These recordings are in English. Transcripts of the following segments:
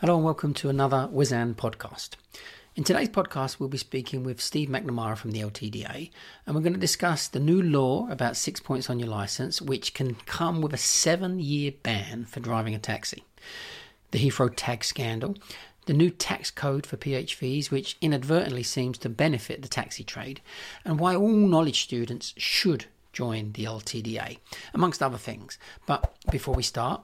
Hello and welcome to another Wizan podcast. In today's podcast, we'll be speaking with Steve McNamara from the LTDA, and we're going to discuss the new law about six points on your license, which can come with a seven year ban for driving a taxi, the Heathrow tag scandal, the new tax code for PHVs, which inadvertently seems to benefit the taxi trade, and why all knowledge students should join the LTDA, amongst other things. But before we start,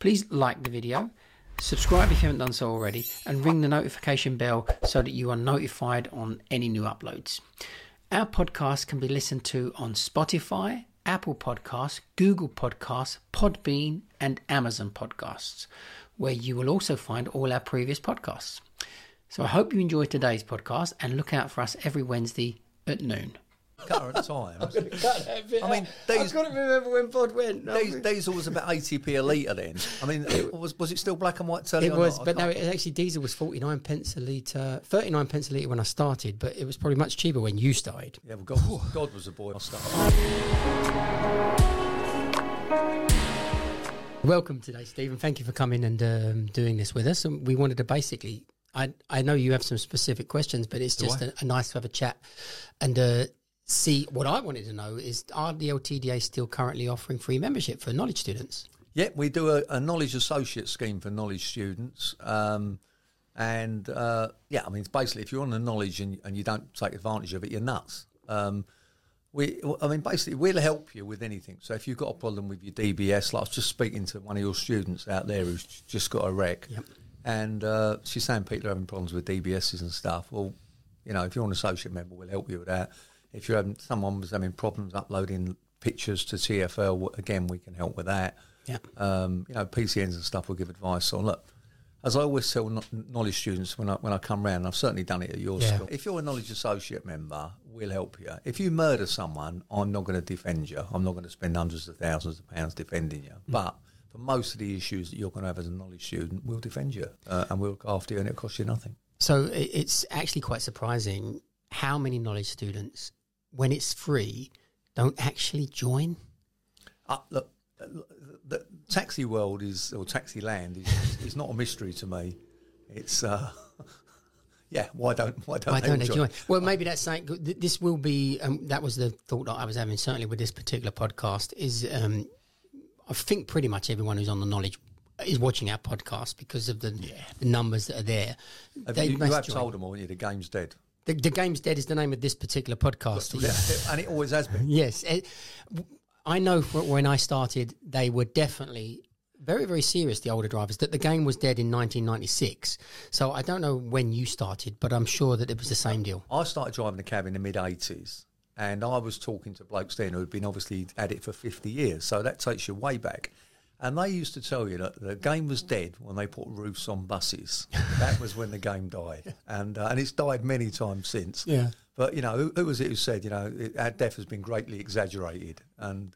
please like the video Subscribe if you haven't done so already and ring the notification bell so that you are notified on any new uploads. Our podcast can be listened to on Spotify, Apple Podcasts, Google Podcasts, Podbean, and Amazon Podcasts, where you will also find all our previous podcasts. So I hope you enjoyed today's podcast and look out for us every Wednesday at noon current times. I mean, these, I couldn't remember when Pod went. No. These, diesel was about 80p a litre then. I mean, it was was it still black and white? It was, but no, it, actually diesel was 49 pence a litre, 39 pence a litre when I started, but it was probably much cheaper when you started. Yeah, well, God, God was a boy I started. Welcome today, Stephen. Thank you for coming and um, doing this with us. And we wanted to basically I I know you have some specific questions, but it's just a, a, nice to have a chat and uh, see what I wanted to know is are the LTDA still currently offering free membership for knowledge students? Yeah, we do a, a knowledge associate scheme for knowledge students. Um, and uh, yeah, I mean, it's basically if you're on the knowledge and, and you don't take advantage of it, you're nuts. Um, we, I mean, basically, we'll help you with anything. So if you've got a problem with your DBS, like I was just speaking to one of your students out there who's just got a wreck, yep. and uh, she's saying people are having problems with DBSs and stuff. Well, you know, if you're an associate member, we'll help you with that if you're having someone was having problems uploading pictures to TFL, again we can help with that. Yeah. Um, you know, PCNs and stuff will give advice on. Look, as I always tell knowledge students when I when I come round, I've certainly done it at your yeah. school. If you're a knowledge associate member, we'll help you. If you murder someone, I'm not going to defend you. I'm not going to spend hundreds of thousands of pounds defending you. Mm. But for most of the issues that you're going to have as a knowledge student, we'll defend you uh, and we'll look after you, and it'll cost you nothing. So it's actually quite surprising how many knowledge students when it's free, don't actually join? Uh, look, the taxi world is, or taxi land is, is not a mystery to me. It's, uh, yeah, why don't why don't, why they, don't join? join? Well, maybe that's saying this will be. Um, that was the thought that I was having. Certainly with this particular podcast, is um, I think pretty much everyone who's on the knowledge is watching our podcast because of the, yeah. the numbers that are there. Have they you, you have join. told them all, you the game's dead. The, the Game's Dead is the name of this particular podcast. Yeah. and it always has been. yes. It, I know when I started, they were definitely very, very serious, the older drivers, that the game was dead in 1996. So I don't know when you started, but I'm sure that it was the same deal. I started driving a cab in the mid 80s, and I was talking to blokes then who had been obviously at it for 50 years. So that takes you way back. And they used to tell you that the game was dead when they put roofs on buses. that was when the game died, and uh, and it's died many times since. Yeah. But you know, who, who was it who said, you know, it, our death has been greatly exaggerated, and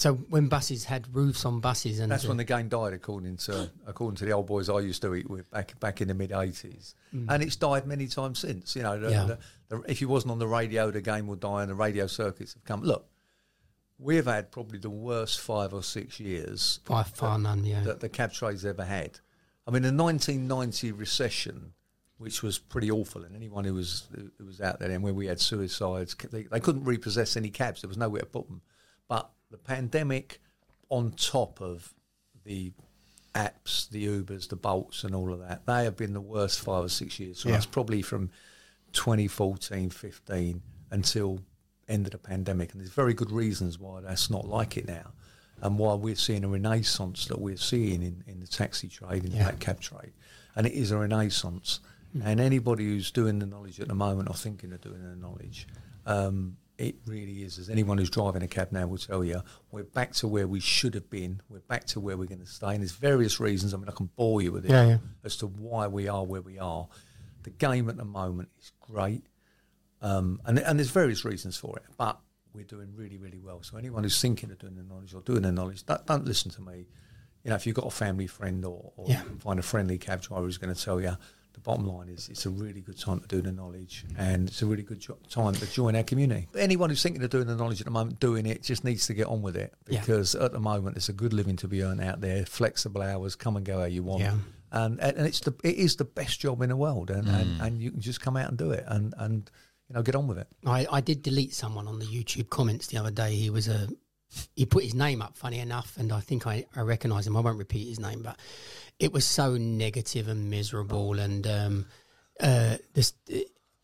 so when buses had roofs on buses, and that's when the game died, according to according to the old boys I used to eat with back back in the mid eighties, mm. and it's died many times since. You know, the, yeah. the, the, if you wasn't on the radio, the game would die, and the radio circuits have come. Look, we've had probably the worst five or six years by far that, none, yeah, that the cab trade's ever had. I mean, the 1990 recession, which was pretty awful, and anyone who was who was out there then where we had suicides, they, they couldn't repossess any cabs. There was nowhere to put them. But the pandemic, on top of the apps, the Ubers, the Bolts, and all of that, they have been the worst five or six years. So yeah. that's probably from 2014, 15 until end of the pandemic. And there's very good reasons why that's not like it now, and why we're seeing a renaissance that we're seeing in, in the taxi trade, in yeah. the cab trade. And it is a renaissance. Mm. And anybody who's doing the knowledge at the moment or thinking of doing the knowledge, um, it really is. As anyone who's driving a cab now will tell you, we're back to where we should have been. We're back to where we're going to stay. And there's various reasons. I mean, I can bore you with it yeah, yeah. as to why we are where we are. The game at the moment is great. Um, and, and there's various reasons for it, but we're doing really, really well. So anyone who's thinking of doing the knowledge or doing the knowledge, don't, don't listen to me. You know, if you've got a family friend or, or yeah. find a friendly cab driver who's going to tell you, the bottom line is it's a really good time to do the knowledge and it's a really good jo- time to join our community. But anyone who's thinking of doing the knowledge at the moment, doing it, just needs to get on with it because yeah. at the moment it's a good living to be earned out there, flexible hours, come and go how you want. Yeah. and and it's the it is the best job in the world, and, and, and you can just come out and do it, and and you know get on with it. I, I did delete someone on the YouTube comments the other day. He was a he put his name up, funny enough, and I think I, I recognise him. I won't repeat his name, but it was so negative and miserable. And um, uh, this,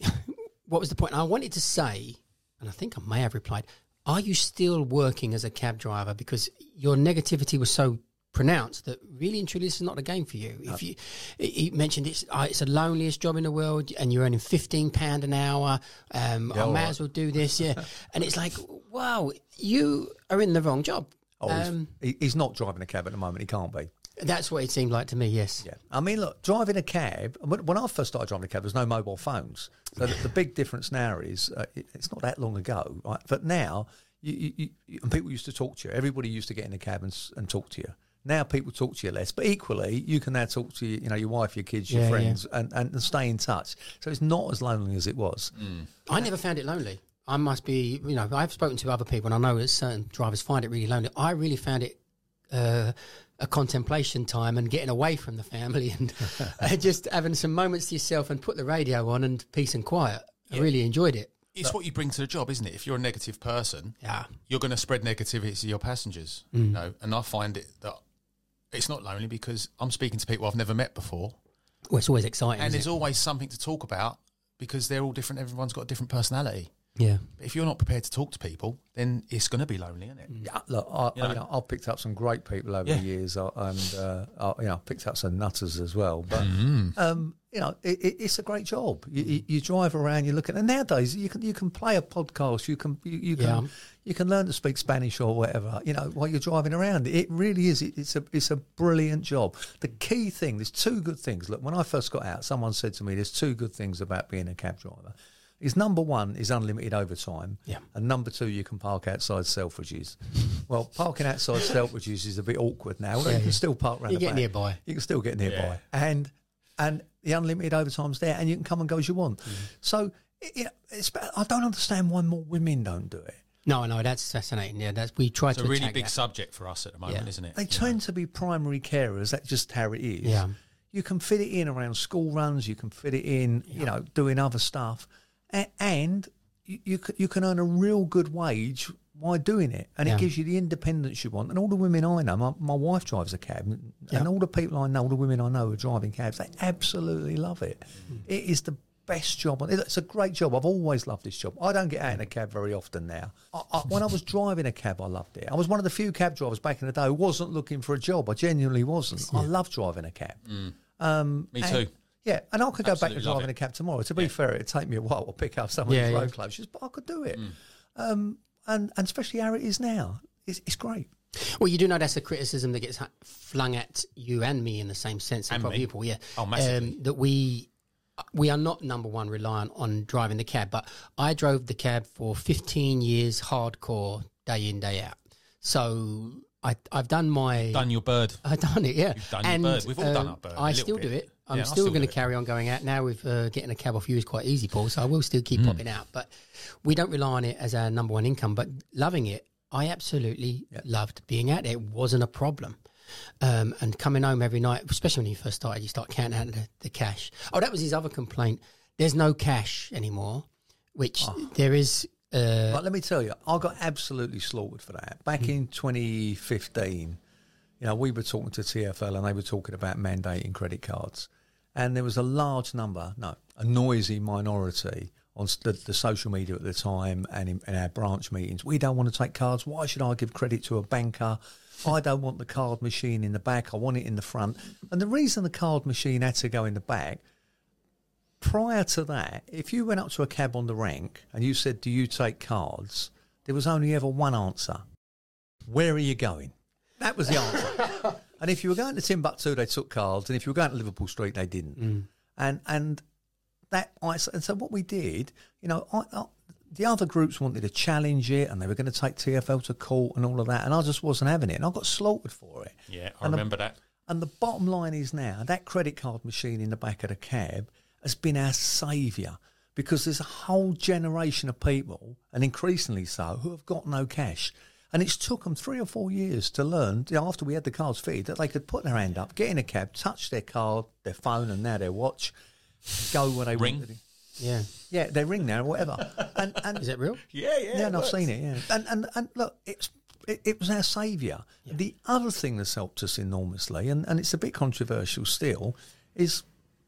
what was the point? I wanted to say, and I think I may have replied, "Are you still working as a cab driver?" Because your negativity was so pronounced that really and truly this is not a game for you. If you, he mentioned it's uh, it's the loneliest job in the world, and you're earning fifteen pound an hour. Um, Yeah, I may right. as well do this, yeah. and it's like, wow, you are in the wrong job. Oh, he's- Um, he, he's not driving a cab at the moment. He can't be. that's what it seemed like to me. Yes. Yeah, I mean, look, driving a cab. When when I first started driving a cab, there was no mobile phones. So the, the big difference now is uh, it, it's not that long ago, right? But now, you, you, you, you- and people used to talk to you. Everybody used to get in a cab and, and talk to you. Now people talk to you less, but equally, you can now talk to you, you know your wife, your kids, your Yeah, friends, And, and, and stay in touch. So it's not as lonely as it was. I never found it lonely. I must be, you know, I've spoken to other people, and I know that certain drivers find it really lonely. I really found it uh, a contemplation time and getting away from the family and uh, just having some moments to yourself and put the radio on and peace and quiet. I really enjoyed it. It's what you bring to the job, isn't it? If you're a negative person, Yeah. you're going to spread negativity to your passengers. Mm. You know, and I find it that it's not lonely because I'm speaking to people I've never met before, Well, it's always exciting. and there's it? always something to talk about because they're all different. Everyone's got a different personality. Yeah. But if you're not prepared to talk to people, then it's going to be lonely, isn't it? Yeah, look, I, You know? I, you know, I've picked up some great people over Yeah. the years, uh, and uh, I, you know, picked up some nutters as well. But Mm. um, you know, it, it, it's a great job. You, you, you drive around, you look at, and nowadays you can you can play a podcast, you can you, you can Yeah. you can learn to speak Spanish or whatever. You know, while you're driving around, it really is. It, it's a it's a brilliant job. The key thing, there's two good things. Look, when I first got out, someone said to me, "There's two good things about being a cab driver." Is number one is unlimited overtime, Yeah. and number two you can park outside Selfridges. well, parking outside Selfridges is a bit awkward now. although you can still park around. You the get back. nearby. You can still get nearby, Yeah. and and the unlimited overtime's there, and you can come and go as you want. Mm. So, you know, it's, I don't understand why more women don't do it. No, no, that's fascinating. Yeah, that's we try It's to a really big that. subject for us at the moment, Yeah. isn't it? They You tend to be primary carers. That's just how it is. Yeah. You can fit it in around school runs. You can fit it in, you know, doing other stuff, A- and you you can, you can earn a real good wage while doing it, and Yeah. it gives you the independence you want. And all the women I know, my, my wife drives a cab, and Yeah. all the people I know, all the women I know are driving cabs, they absolutely love it. Mm. It is the best job. It's a great job. I've always loved this job. I don't get out in a cab very often now. I, I, when I was driving a cab, I loved it. I was one of the few cab drivers back in the day who wasn't looking for a job. I genuinely wasn't. I love driving a cab. Um, Me too. Yeah, and I could go back Absolutely to love driving it. a cab tomorrow. To be fair, it'd take me a while to pick up some of Yeah, these yeah. road closures, but I could do Mm. it. Um, and, and especially how it is now. It's, it's great. Well, you do know that's a criticism that gets flung at you and me in the same sense. And probably people, yeah. Oh. Um, that we we are not number one reliant on driving the cab, but I drove the cab for 15 years, hardcore, day in day out. So I I've done my Done your bird. I've done it, yeah. You've done your bird. We've all done our bird, I still bit. do it. I'm Yeah, still going to carry on going out now with uh, getting a cab off you is quite easy, Paul. So I will still keep Hmm. popping out, but we don't rely on it as our number one income. But loving it, I absolutely loved being out there. It wasn't a problem. Um, and coming home every night, especially when you first started, you start counting out the, the cash. Oh, that was his other complaint. There's no cash anymore, which Oh. there is. Uh, But let me tell you, I got absolutely slaughtered for that. Back Mm. in 2015, you know, we were talking to TFL and they were talking about mandating credit cards. And there was a large number, no, a noisy minority on the, the social media at the time and in, in our branch meetings. We don't want to take cards. Why should I give credit to a banker? I don't want the card machine in the back. I want it in the front. And the reason the card machine had to go in the back prior to that, if you went up to a cab on the rank and you said, "Do you take cards?" there was only ever one answer: "Where are you going?" That was the answer. and if you were going to Timbuktu, they took cards, and if you were going to Liverpool Street, they didn't. Mm. And and that I and so what we did, you know, I, I, the other groups wanted to challenge it, and they were going to take TFL to court and all of that, and I just wasn't having it, and I got slaughtered for it. Yeah, I And the- remember that. And the bottom line is now that credit card machine in the back of the cab has been our saviour because there's a whole generation of people, and increasingly so, who have got no cash. And it's took them three or four years to learn, you know, after we had the cards fitted, that they could put their hand up, get in a cab, touch their card, their phone, and now their watch, go where they Ring. wanted. Yeah. Yeah, they ring now whatever. And, and Is that real? Yeah, yeah. yeah, and I've seen it. Yeah, and and, and look, it's it, it was our saviour. The other thing that's helped us enormously, and, and it's a bit controversial still, is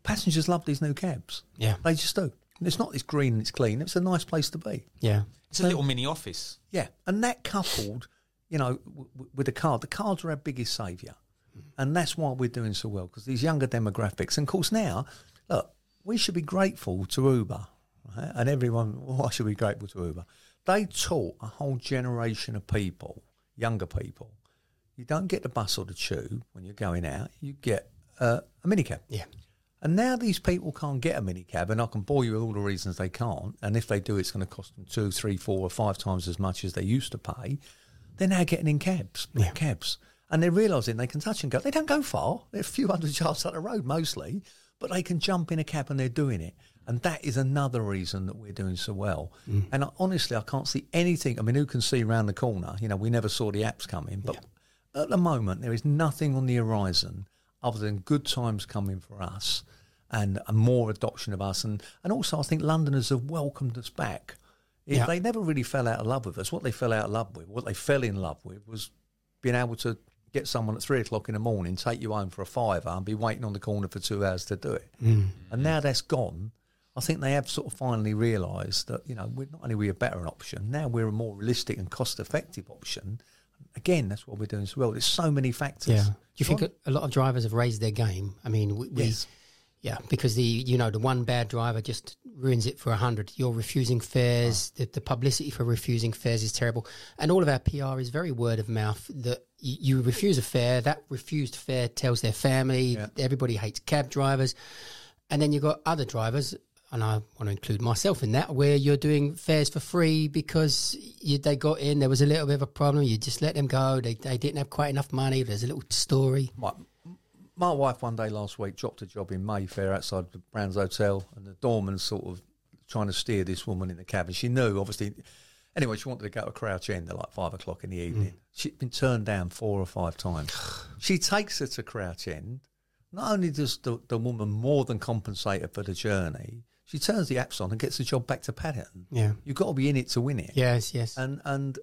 passengers love these new cabs. Yeah. they just do. And it's not this green and it's clean. It's a nice place to be. Yeah. It's a little mini office. Yeah, and that coupled, you know, w- w- with the card, the cards are our biggest saviour, and that's why we're doing so well because these younger demographics, and of course now, look, we should be grateful to Uber, right? and everyone. Why should we be grateful to Uber? They taught a whole generation of people, younger people, you don't get the bus or the tube when you're going out. You get uh, a minicab. Yeah. And now these people can't get a minicab, and I can bore you with all the reasons they can't. And if they do, it's going to cost them two, three, four, or five times as much as they used to pay. They're now getting in cabs, black cabs, and they're realising they can touch and go. They don't go far; they're a few hundred yards up the road mostly, but they can jump in a cab and they're doing it. And that is another reason that we're doing so well. Mm. And I, honestly, I can't see anything. I mean, who can see around the corner? You know, we never saw the apps coming, but at the moment, there is nothing on the horizon other than good times coming for us and a more adoption of us. And, and also, I think Londoners have welcomed us back. If Yeah. They never really fell out of love with us. What they fell out of love with, what they fell in love with, was being able to get someone at three o'clock in the morning, take you home for a fiver, and be waiting on the corner for two hours to do it. Mm. And now that's gone. I think they have sort of finally realised that you know we're not only we're a better option now we're a more realistic and cost effective option. Again, that's what we're doing as well. There's so many factors. Yeah. Do you think a lot of drivers have raised their game? I mean, we, we Yes. yeah, because the you know the one bad driver just ruins it for a hundred. You're refusing fares. The, the publicity for refusing fares is terrible, and all of our PR is very word of mouth. That you, you refuse a fare, that refused fare tells their family. Yeah. Everybody hates cab drivers, and then you've got other drivers. And I want to include myself in that, where you're doing fares for free because you, they got in, there was a little bit of a problem, you just let them go, they, they didn't have quite enough money, there's a little story. My, my wife one day last week dropped a job in Mayfair outside the Browns Hotel, and the doorman sort of trying to steer this woman in the cab, and she knew obviously. Anyway, she wanted to go to Crouch End at like five o'clock in the mm. evening. She'd been turned down four or five times. she takes her to Crouch End. Not only does the, the woman more than compensate her for the journey, she turns the apps on and gets the job back to Paddington. Yeah. You've got to be in it to win it Yes, yes. and and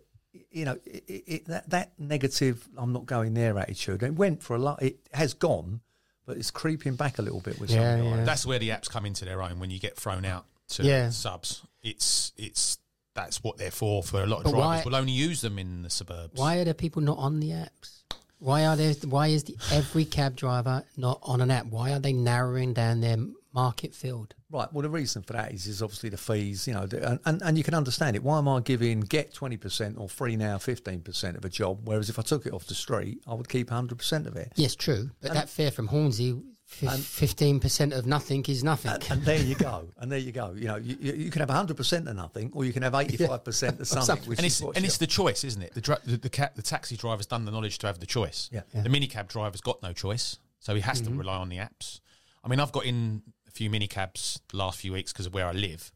you know it, it, it, that that negative I'm not going there attitude it went for a lot it has gone but it's creeping back a little bit with Yeah, some guys. yeah. That's where the apps come into their own when you get thrown out to Yeah. subs. It's it's that's what they're for for a lot of But drivers. why- We'll only use them in the suburbs. Why are there people not on the apps? Why are there? Why is the every cab driver not on an app? Why are they narrowing down their market field? right well the reason for that is is obviously the fees you know the, and, and and you can understand it why am I giving get 20% or free now 15% of a job whereas if I took it off the street I would keep 100% of it Yes, true. But that fare from Hornsey, fifteen percent of nothing is nothing. and, and there you go and there you go you know you, you, you can have 100% of nothing or you can have 85% of something, something. which and it's what and it's the choice, isn't it? The dra- the, the, ca- the taxi driver's done the knowledge to have the choice. Yeah. The minicab driver's got no choice, so he has to mm-hmm. rely on the apps. I mean, I've got in a few minicabs the last few weeks because of where I live,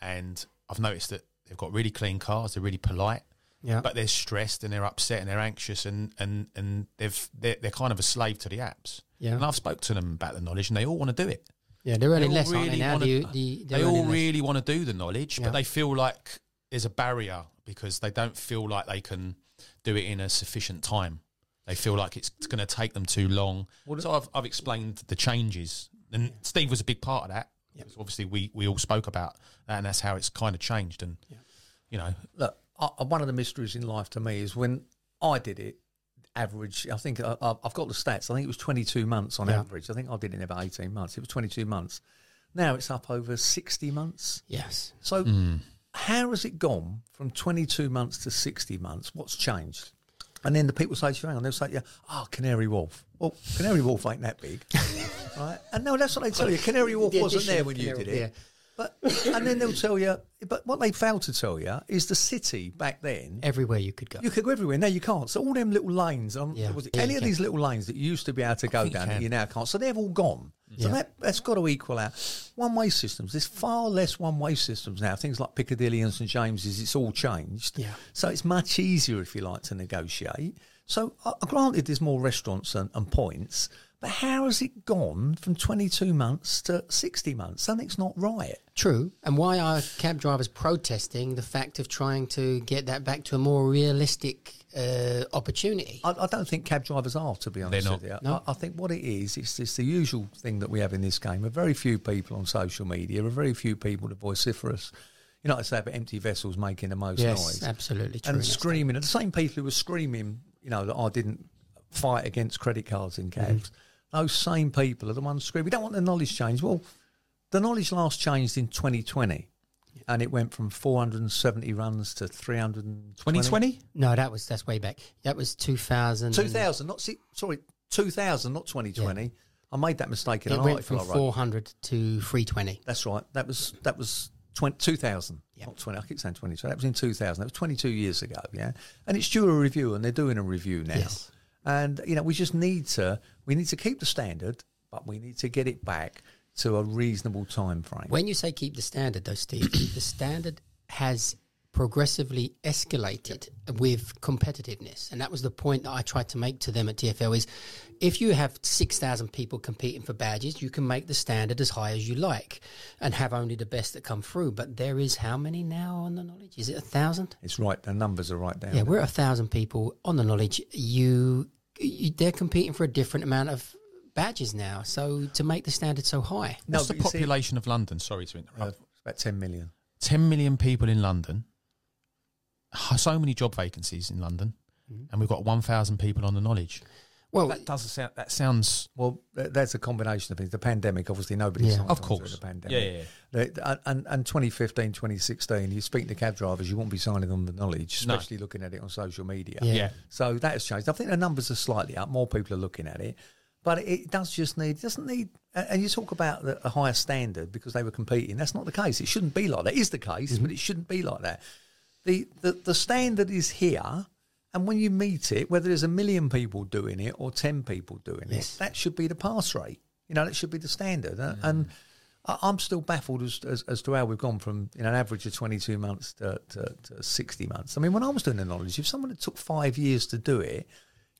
and I've noticed that they've got really clean cars. They're really polite. Yeah. But they're stressed and they're upset and they're anxious and and and they've they're, they're kind of a slave to the apps. Yeah. And I've spoke to them about the knowledge, and they all want to do it. yeah, they're earning all less, aren't they? really Now wanna- the, the, they're they all earning less. really want to do the knowledge, Yeah. but they feel like there's a barrier because they don't feel like they can do it in a sufficient time. They feel like it's going to take them too long. so I've, I've explained the changes, and Steve was a big part of that. Because Obviously, we, we all spoke about that, and that's how it's kind of changed. And you know, look, I, I- one of the mysteries in life to me is when I did it, average, I think I, I- I've got the stats. I think it was 22 months on Yeah. average. I think I did it in about 18 months. It was 22 months. Now it's up over 60 months. Yes. So hmm. how has it gone from 22 months to 60 months? What's changed? And then the people say to you, hang on, they'll say, yeah, oh, Canary Wharf. Well, Canary Wharf ain't that big. right? And no, that's what they tell you. Canary Wharf The wasn't there when you did it. yeah. But and then they'll tell you. But what they fail to tell you is the city back then. Everywhere you could go. You could go everywhere. Now you can't. So all them little lanes, um, Yeah. Yeah, any of can. these little lanes that you used to be able to go think you down that you now can't. So they've all gone. So Yeah. that that's got to equal out. One way systems. There's far less one way systems now. Things like Piccadilly and St James's. It's all changed. Yeah. So it's much easier if you like to negotiate. So uh, granted, there's more restaurants and, and points. But how has it gone from 22 months to 60 months? Something's not right. True. And why are cab drivers protesting the fact of trying to get that back to a more realistic uh, opportunity? I, I don't think cab drivers are, to be honest not. with you. No? I, I think what it is, it's, it's the usual thing that we have in this game. A very few people on social media, a very few people that vociferous. You know, what I say about empty vessels making the most yes, noise absolutely true. and screaming. And the same people who were screaming, you know, that I didn't fight against credit cards in cabs. Those same people are the ones screaming. We don't want the knowledge change. Well, the knowledge last changed in 2020, and it went from 470 runs to 320. 2020? No, that was that's way back. That was 2000. 2000, not see, sorry, 2000, not 2020. I made that mistake in It an went article from 400 to 320. That's right. That was that was 20, 2000, Yep. not 20. I keep saying 20. So that was in 2000. That was 22 years ago. Yeah, and it's due a review, and they're doing a review now. Yes. And you know, we just need to we need to keep the standard, but we need to get it back to a reasonable time frame. When you say keep the standard, though, Steve, the standard has progressively escalated with competitiveness, and that was the point that I tried to make to them at TFL. Is if you have six thousand people competing for badges, you can make the standard as high as you like, and have only the best that come through. But there is how many now on the knowledge? Is it a thousand? it's right. The numbers are right down. Yeah, we're a thousand people on the knowledge. You, you, they're competing for a different amount of badges now. So to make the standard so high, No, What's the but you see- population of London? Sorry to Uh, interrupt. it's about 10 million. 10 million people in London. So many job vacancies in London. Mm-hmm. And we've got 1,000 people on the knowledge. Well, That doesn't sound. That sounds. Well, th- that's a combination of things. The pandemic, obviously, nobody Yeah. signed Of on course. during the pandemic. Yeah, yeah, yeah. And, and 2015, 2016, you speak to cab drivers, you won't be signing on the knowledge, No. especially looking at it on social media. Yeah. Yeah. So that has changed. I think the numbers are slightly up. More people are looking at it. But it does just need, doesn't need, and and you talk about the, a higher standard because they were competing. That's not the case. It shouldn't be like that. It is the case, mm-hmm. but it shouldn't be like that. The, the, the standard is here. And when you meet it, whether there's a million people doing it or 10 people doing Yes. it, that should be the pass rate. You know, that should be the standard. And- And I- I'm still baffled as, as, as to how we've gone from you know, an average of 22 months to, to, to 60 months. I mean, when I was doing the knowledge, if someone had took five years to do it,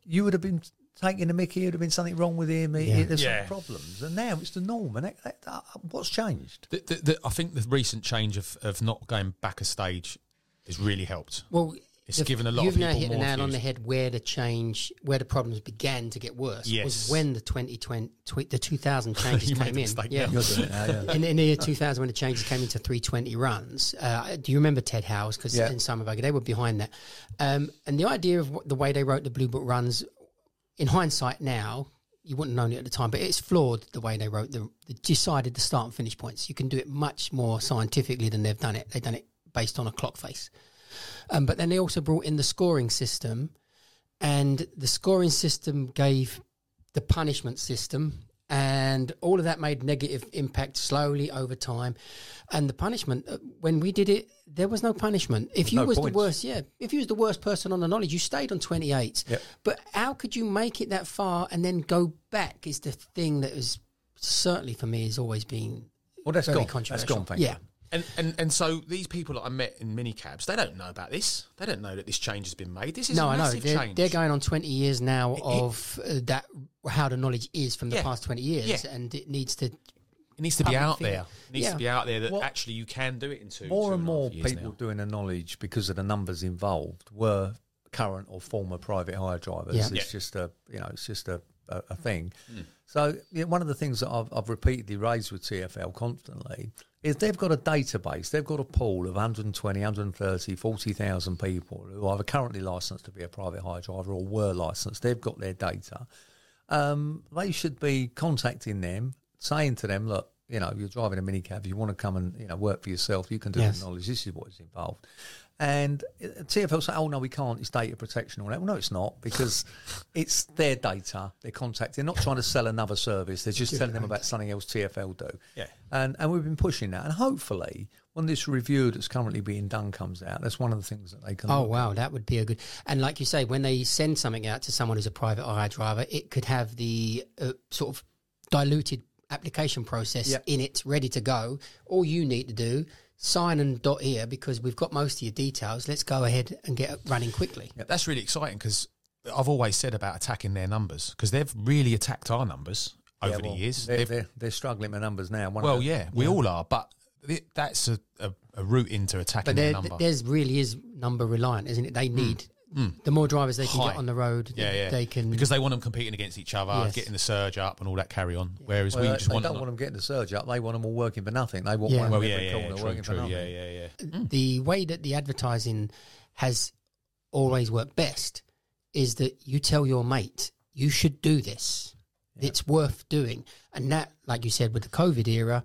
you would have been taking the mickey, there would have been something wrong with him, Yeah. there's Yeah. some problems. And now it's the norm. And that, that, uh, what's changed? The, the, the, I think the recent change of, of not going back a stage has really helped. Well, It's the- given a lot of You've now people hit the more nail on the head where the change, where the problems began to get worse. Yes. was when the 2020, tw- the 2000 changes You came the in. mistake Yeah. now. You're doing it now, yeah. In, in the year 2000, when the changes came into 320 runs, uh, do you remember Ted Howes? Because Yeah. in Summerburger, they were behind that. Um, and the idea of what, the way they wrote the Blue Book runs, in hindsight now, you wouldn't have known it at the time, but it's flawed the way they wrote the, the decided the start and finish points. You can do it much more scientifically than they've done it. They've done it based on a clock face. Um, but then they also brought in the scoring system, and the scoring system gave the punishment system, and all of that made negative impact slowly over time. And the punishment, uh, when we did it, there was no punishment. If you no was points. the worst, yeah, if you was the worst person on the knowledge, you stayed on twenty eight. Yep. But how could you make it that far and then go back? Is the thing that is certainly for me has always been Well, that's very gone. That's controversial. gone, thank yeah. you. And, and and so these people that I met in minicabs, they don't know about this. They don't know that this change has been made. This is No, I know. They're, change. they're going on 20 years now of uh, that, how the knowledge is from the Yeah. past 20 years, Yeah. and it needs to. it needs to be out figure. there. It needs Yeah. to be out there that Well, actually you can do it in two. more two and a more years people now. doing the knowledge because of the numbers involved were current or former private hire drivers. Yeah. It's Yeah. just a you know it's just a, a, a thing. So yeah, one of the things that I've, I've repeatedly raised with TFL constantly is they've got a database, they've got a pool of 120, 130, 40,000 people who are either currently licensed to be a private hire driver or were licensed. They've got their data. Um, they should be contacting them, saying to them, look, you know you're driving a minicab, you want to come and you know work for yourself, you can do Yes. the knowledge. This is what is involved. And uh, TFL say, "Oh no, we can't. It's data protection." All that. Well, no, it's not because it's their data. their contact. They're not trying to sell another service. They're just telling them about something else TFL do. Yeah. And and we've been pushing that. And hopefully, when this review that's currently being done comes out, that's one of the things that they can. Oh wow, that would be a good. And like you say, when they send something out to someone who's a private hire driver, it could have the uh, sort of diluted application process Yep. in it, ready to go. All you need to do sign and dot here because we've got most of your details. Let's go ahead and get it running quickly. Yeah, that's really exciting because I've always said about attacking their numbers because they've really attacked our numbers Yeah, over well, the years. They're, They've- they're, they're struggling with numbers now. One well, the- yeah, we all are, but th- that's a, a, a route into attacking But their there, number. there's really is number reliant, isn't it? They hmm. need Hmm. the more drivers they can High. get on the road. yeah, yeah. they can. because they want them competing against each other, Yes. getting the surge up and all that carry on. Whereas Well, we they, just they want, don't them- want them getting the surge up. They want them all working for nothing. They want Yeah. one Well, yeah, yeah, corner yeah, true, working for nothing. yeah, yeah, yeah. Hmm. the way that the advertising has always worked best is that you tell your mate you should do this. It's worth doing, and that, like you said, with the COVID era,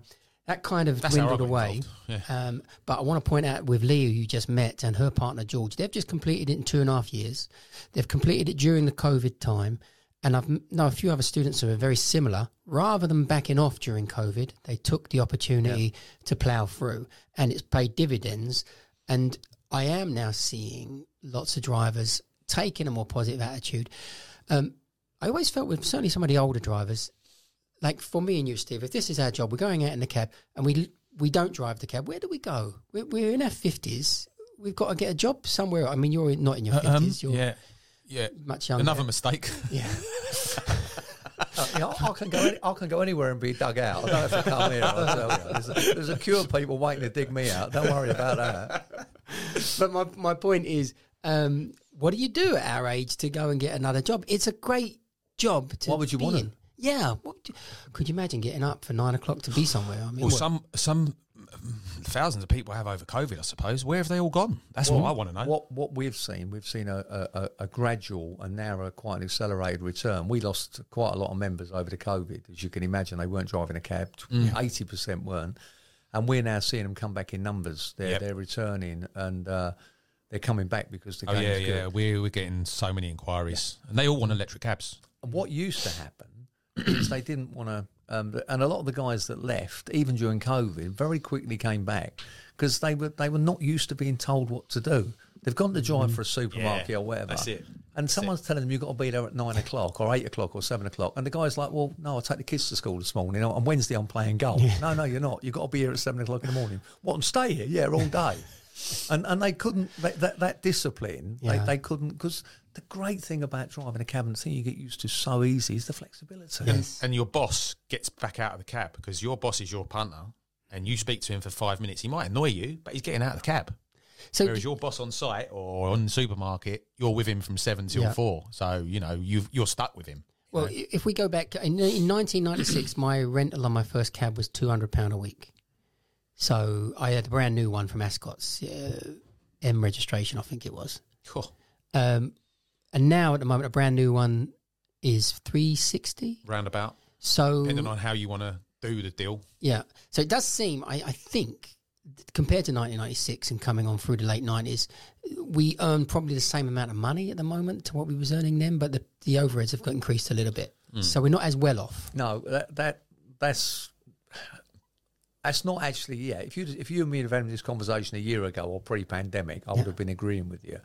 that kind of That's dwindled away. involved, Um, but I want to point out with Leah, you just met, and her partner George, they've just completed it in two and a half years. They've completed it during the COVID time, and I've know a few other students who are very similar. Rather than backing off during COVID, they took the opportunity to plough through, and it's paid dividends. And I am now seeing lots of drivers taking a more positive attitude. Um, I always felt with certainly some of the older drivers, like for me and you, Steve, if this is our job, we're going out in the cab and we we don't drive the cab. Where do we go? We're, we're in our fifties. We've got to get a job somewhere. I mean, you're not in your Um, fifties. you're yeah, yeah. much younger. Another mistake. Yeah. Uh, yeah, I, I can go. Any, I can go anywhere and be dug out. I don't have to come here. I tell you, there's a, there's a queue of people waiting to dig me out. Don't worry about that. but my my point is, um, what do you do at our age to go and get another job? It's a great job. To Why would you be want in. Yeah. What, do- could you imagine getting up for nine o'clock to be somewhere? I mean, Well, what- some some um, thousands of people have over COVID. I suppose. Where have they all gone? That's what I want to know. What what we've seen, we've seen a, a, a- a gradual and now a quite an accelerated return. We lost quite a lot of members over the COVID, as you can imagine. They weren't driving a cab. Mm. Eighty percent weren't, and we're now seeing them come back in numbers. They're Yep. they're returning and uh, they're coming back because the Oh game's yeah, good. yeah. We're we're getting so many inquiries, and they all want electric cabs. And what used to happen is they didn't want to, um, and a lot of the guys that left, even during COVID, very quickly came back because they were they were not used to being told what to do. They've gone to drive for a supermarket Yeah, or whatever. that's it. And someone's telling them you've got to be there at nine o'clock or eight o'clock or seven o'clock. And the guy's like, well, no, I'll take the kids to school this morning. On Wednesday, I'm playing golf. No, no, you're not. You've got to be here at seven o'clock in the morning. What, and stay here? Yeah, all day. and and they couldn't, that, that, that discipline, Yeah. they, they couldn't, because the great thing about driving a cab and the thing you get used to so easy is the flexibility. Yes. And your boss gets back out of the cab because your boss is your punter, and you speak to him for five minutes. He might annoy you, but he's getting out of the cab. so Whereas your boss on site or on the supermarket, you're with him from seven till Yeah. four. So you know you you're stuck with him. Well, i- if we go back in, in 1996, my rental on my first cab was 200 pound a week. So I had a brand new one from Ascot's uh, M registration, I think it was. Cool. Um, and now at the moment, a brand new one is 360. Roundabout, So depending on how you want to do the deal. yeah, so it does seem, I, I think, compared to 1996 and coming on through the late 90s, we earn probably the same amount of money at the moment to what we was earning then, but the, the overheads have got increased a little bit. So we're not as well off. No, that, that that's that's not actually. Yeah, if you if you and me had having this conversation a year ago or pre-pandemic, I would have been agreeing with you.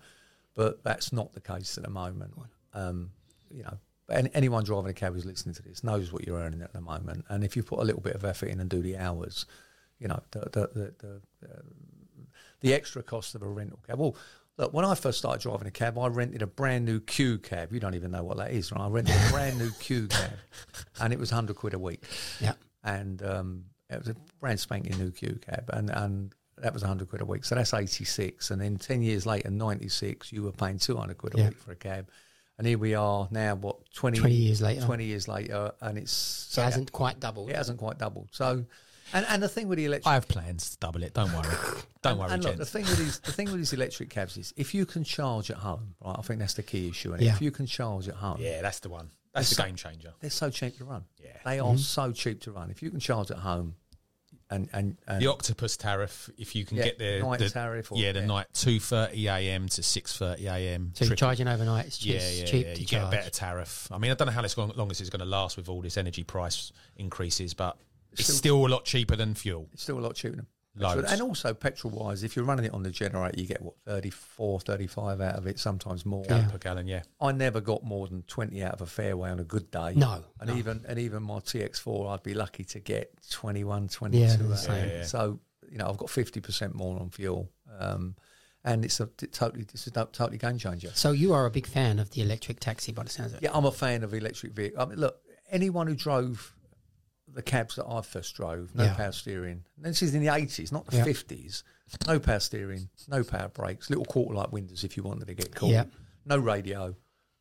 But that's not the case at the moment. Um, you know, any, anyone driving a cab who's listening to this knows what you're earning at the moment, and if you put a little bit of effort in and do the hours, you know, the the the, the, uh, the extra cost of a rental cab. Well, look, when I first started driving a cab, I rented a brand new Q cab. You don't even know what that is, right? I rented a brand new Q cab, and it was hundred quid a week, Yeah. and um, it was a brand spanking new Q cab, and and that was hundred quid a week. So that's eighty six, and then ten years later, ninety six, you were paying two hundred quid a Yeah. week for a cab. And here we are now, what 20, 20 years later. 20 years later, and it's It hasn't quite doubled. it hasn't quite doubled. So, and and the thing with the electric I have plans to double it. Don't worry. Don't and, worry, and look, the thing with these, the thing with these electric cabs is, if you can charge at home, right? I think that's the key issue. And Yeah. if you can charge at home, Yeah, that's the one. That's the game changer. they're so cheap to run. Yeah. they are mm-hmm. so cheap to run. If you can charge at home, and and, and The octopus tariff, if you can Yeah, get the night the- tariff or- yeah, the yeah. night two thirty a.m. to six thirty a.m. So you're charging overnight. It's cheap, yeah, yeah, cheap yeah. to You charge. get a better tariff. I mean, I don't know how this long, long this is going to last with all this energy price increases, but it's still, a lot cheaper than fuel. it's still a lot cheaper than Loads. And also petrol wise, if you're running it on the generator, you get what 34, 35 out of it, sometimes more. Yeah. per gallon. Yeah, I never got more than twenty out of a fairway on a good day. No, and no. even and even my TX4, I'd be lucky to get 21, 22 Yeah, the same. Yeah, yeah. So you know, I've got fifty percent more on fuel, um, and it's a t- totally this is a totally game changer. So you are a big fan of the electric taxi, by the sounds of it. Yeah, I'm a fan of electric vehicles. I mean, look, anyone who drove the cabs that I first drove, no Yeah. power steering. And this is in the 80s, not the Yeah. 50s. No power steering, no power brakes, little quarter light windows if you wanted to get cool. Yeah. No radio.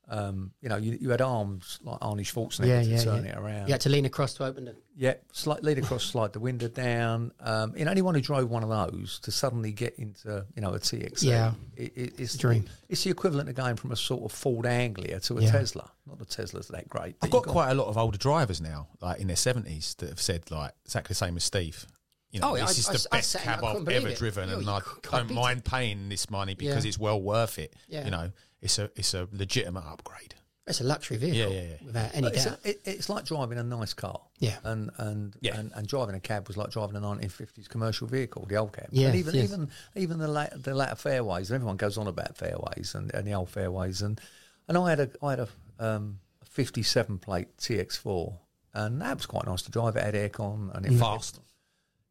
Um, you know, you, you had arms like Arnie Schwarzenegger Yeah, to yeah, turn yeah. it around. You had to lean across to open it. Yeah, slide, lead across, slide the window down. Um, you know, anyone who drove one of those to suddenly get into, you know, a TXE, Yeah. it, it, it's Dream. It's the equivalent of going from a sort of Ford Anglia to a Yeah. Tesla. Not the Tesla's that great. I've got you've quite a lot of older drivers now, like in their seventies, that have said like exactly the same as Steve. You know, Oh, this I- is I- the I best sat cab I couldn't I've ever it. driven, Yeah, and you I can't don't beat mind paying this money because Yeah. it's well worth it. Yeah. You know, it's a it's a legitimate upgrade. It's a luxury vehicle, Yeah, yeah, yeah. without any But it's, doubt. a, it, it's like driving a nice car. Yeah. And and, Yeah. and and driving a cab was like driving a 1950s commercial vehicle, the old cab. Yes, and even yes. even even the latter, the latter fairways. Everyone goes on about fairways and, and the old fairways. And and I had a I had a, um, a 57 plate TX4, and that was quite nice to drive. It had aircon and it Fast.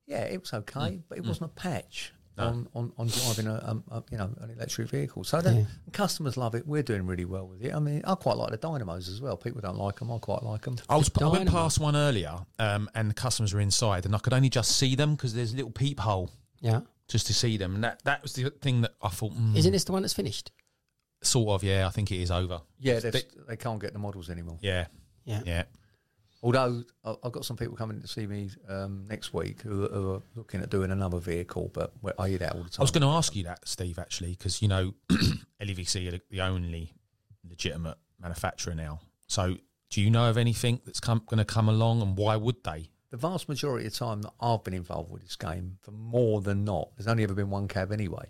Yeah, it was okay, Mm. but it wasn't a patch. On, on, on driving a, um, a you know an electric vehicle, so then Yeah. customers love it. We're doing really well with it. I mean, I quite like the dynamos as well. People don't like them. I quite like them. I was I went past one earlier, um, and the customers were inside, and I could only just see them because there's a little peephole yeah. just to see them, and that that was the thing that I thought, mm, Isn't this the one that's finished? sort of, yeah, I think it is over. Yeah, They- they, they can't get the models anymore. yeah, Yeah. yeah. Although I've got some people coming to see me um, next week who, who are looking at doing another vehicle, but I hear that all the time. I was going to ask you that, Steve, actually, because you know, LEVC are the- only legitimate manufacturer now. So, do you know of anything that's come, going to come along, and why would they? the vast majority of the time that I've been involved with this game, for more than not, there's only ever been one cab anyway.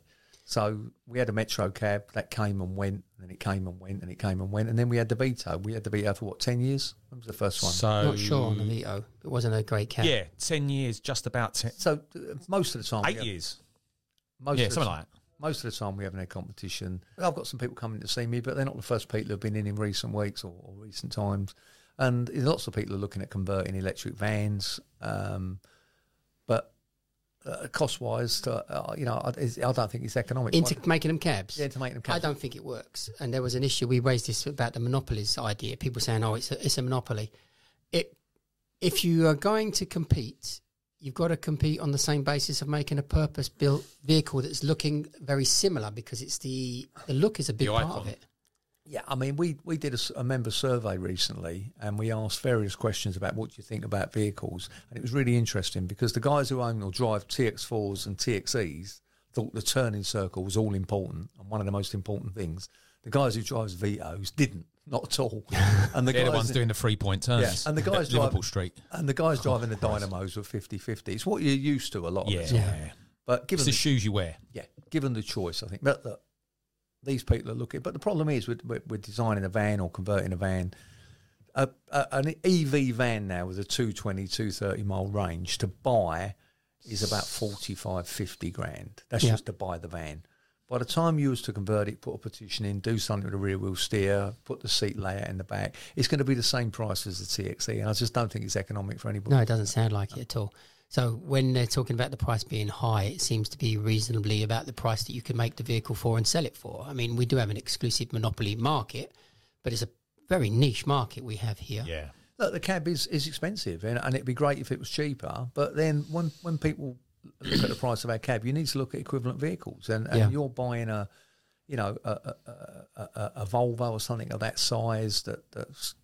So we had a Metro cab that came and went, and it came and went, and it came and went, and then we had the Vito. We had the Vito for what ten years? That was the first one. So, I'm not sure on the Vito. It wasn't a great cab. yeah, ten years, just about ten, So uh, most of the time, we eight have- years. Most Yeah, of the something time- like that. Most of the time, we haven't had competition. I've got some people coming to see me, but they're not the first people who've been in in recent weeks or, or recent times. And lots of people are looking at converting electric vans, um, but uh, cost-wise, uh, you know, I, I don't think it's economic. Into making them cabs. yeah, to make them. Cabs. I don't think it works. And there was an issue. We raised this about the monopolies idea. People saying, "Oh, it's a, it's a monopoly." It, if you are going to compete, you've got to compete on the same basis of making a purpose-built vehicle that's looking very similar because it's the the look is a big The part icon. of it. Yeah, I mean, we, we did a member survey recently and we asked various questions about what do you think about vehicles. And it was really interesting because the guys who own or drive TX4s and TXEs thought the turning circle was all important and one of the most important things. The guys who drive Vitos didn't, not at all. And the They're the guys ones doing the three point turns. Yeah, and the guys Liverpool driving- Street. and the guys oh, driving the Dynamos were 50-50. It's what you're used to a lot of Yeah, the time. yeah. But It's given the the, shoes you wear. yeah, given the choice, I think. But look, these people are looking. But the problem is, we're, designing a van or converting a van. A, a, an EV van now with a 220, 230 mile range to buy is about 45, 50 grand. That's Yeah. just to buy the van. By the time you was to convert it, put a petition in, do something with the rear wheel steer, put the seat layout in the back, it's going to be the same price as the TXE. And I just don't think it's economic for anybody. No, it doesn't sound like it at all. So when they're talking about the price being high, it seems to be reasonably about the price that you can make the vehicle for and sell it for. I mean, we do have an exclusive monopoly market, but it's a very niche market we have here. Yeah. Look, the cab is, is expensive, and, and it'd be great if it was cheaper. But then when when people look at the price of our cab, you need to look at equivalent vehicles, and, and Yeah. you're buying a, you know, a, a, a, a, a Volvo or something of that size that that's,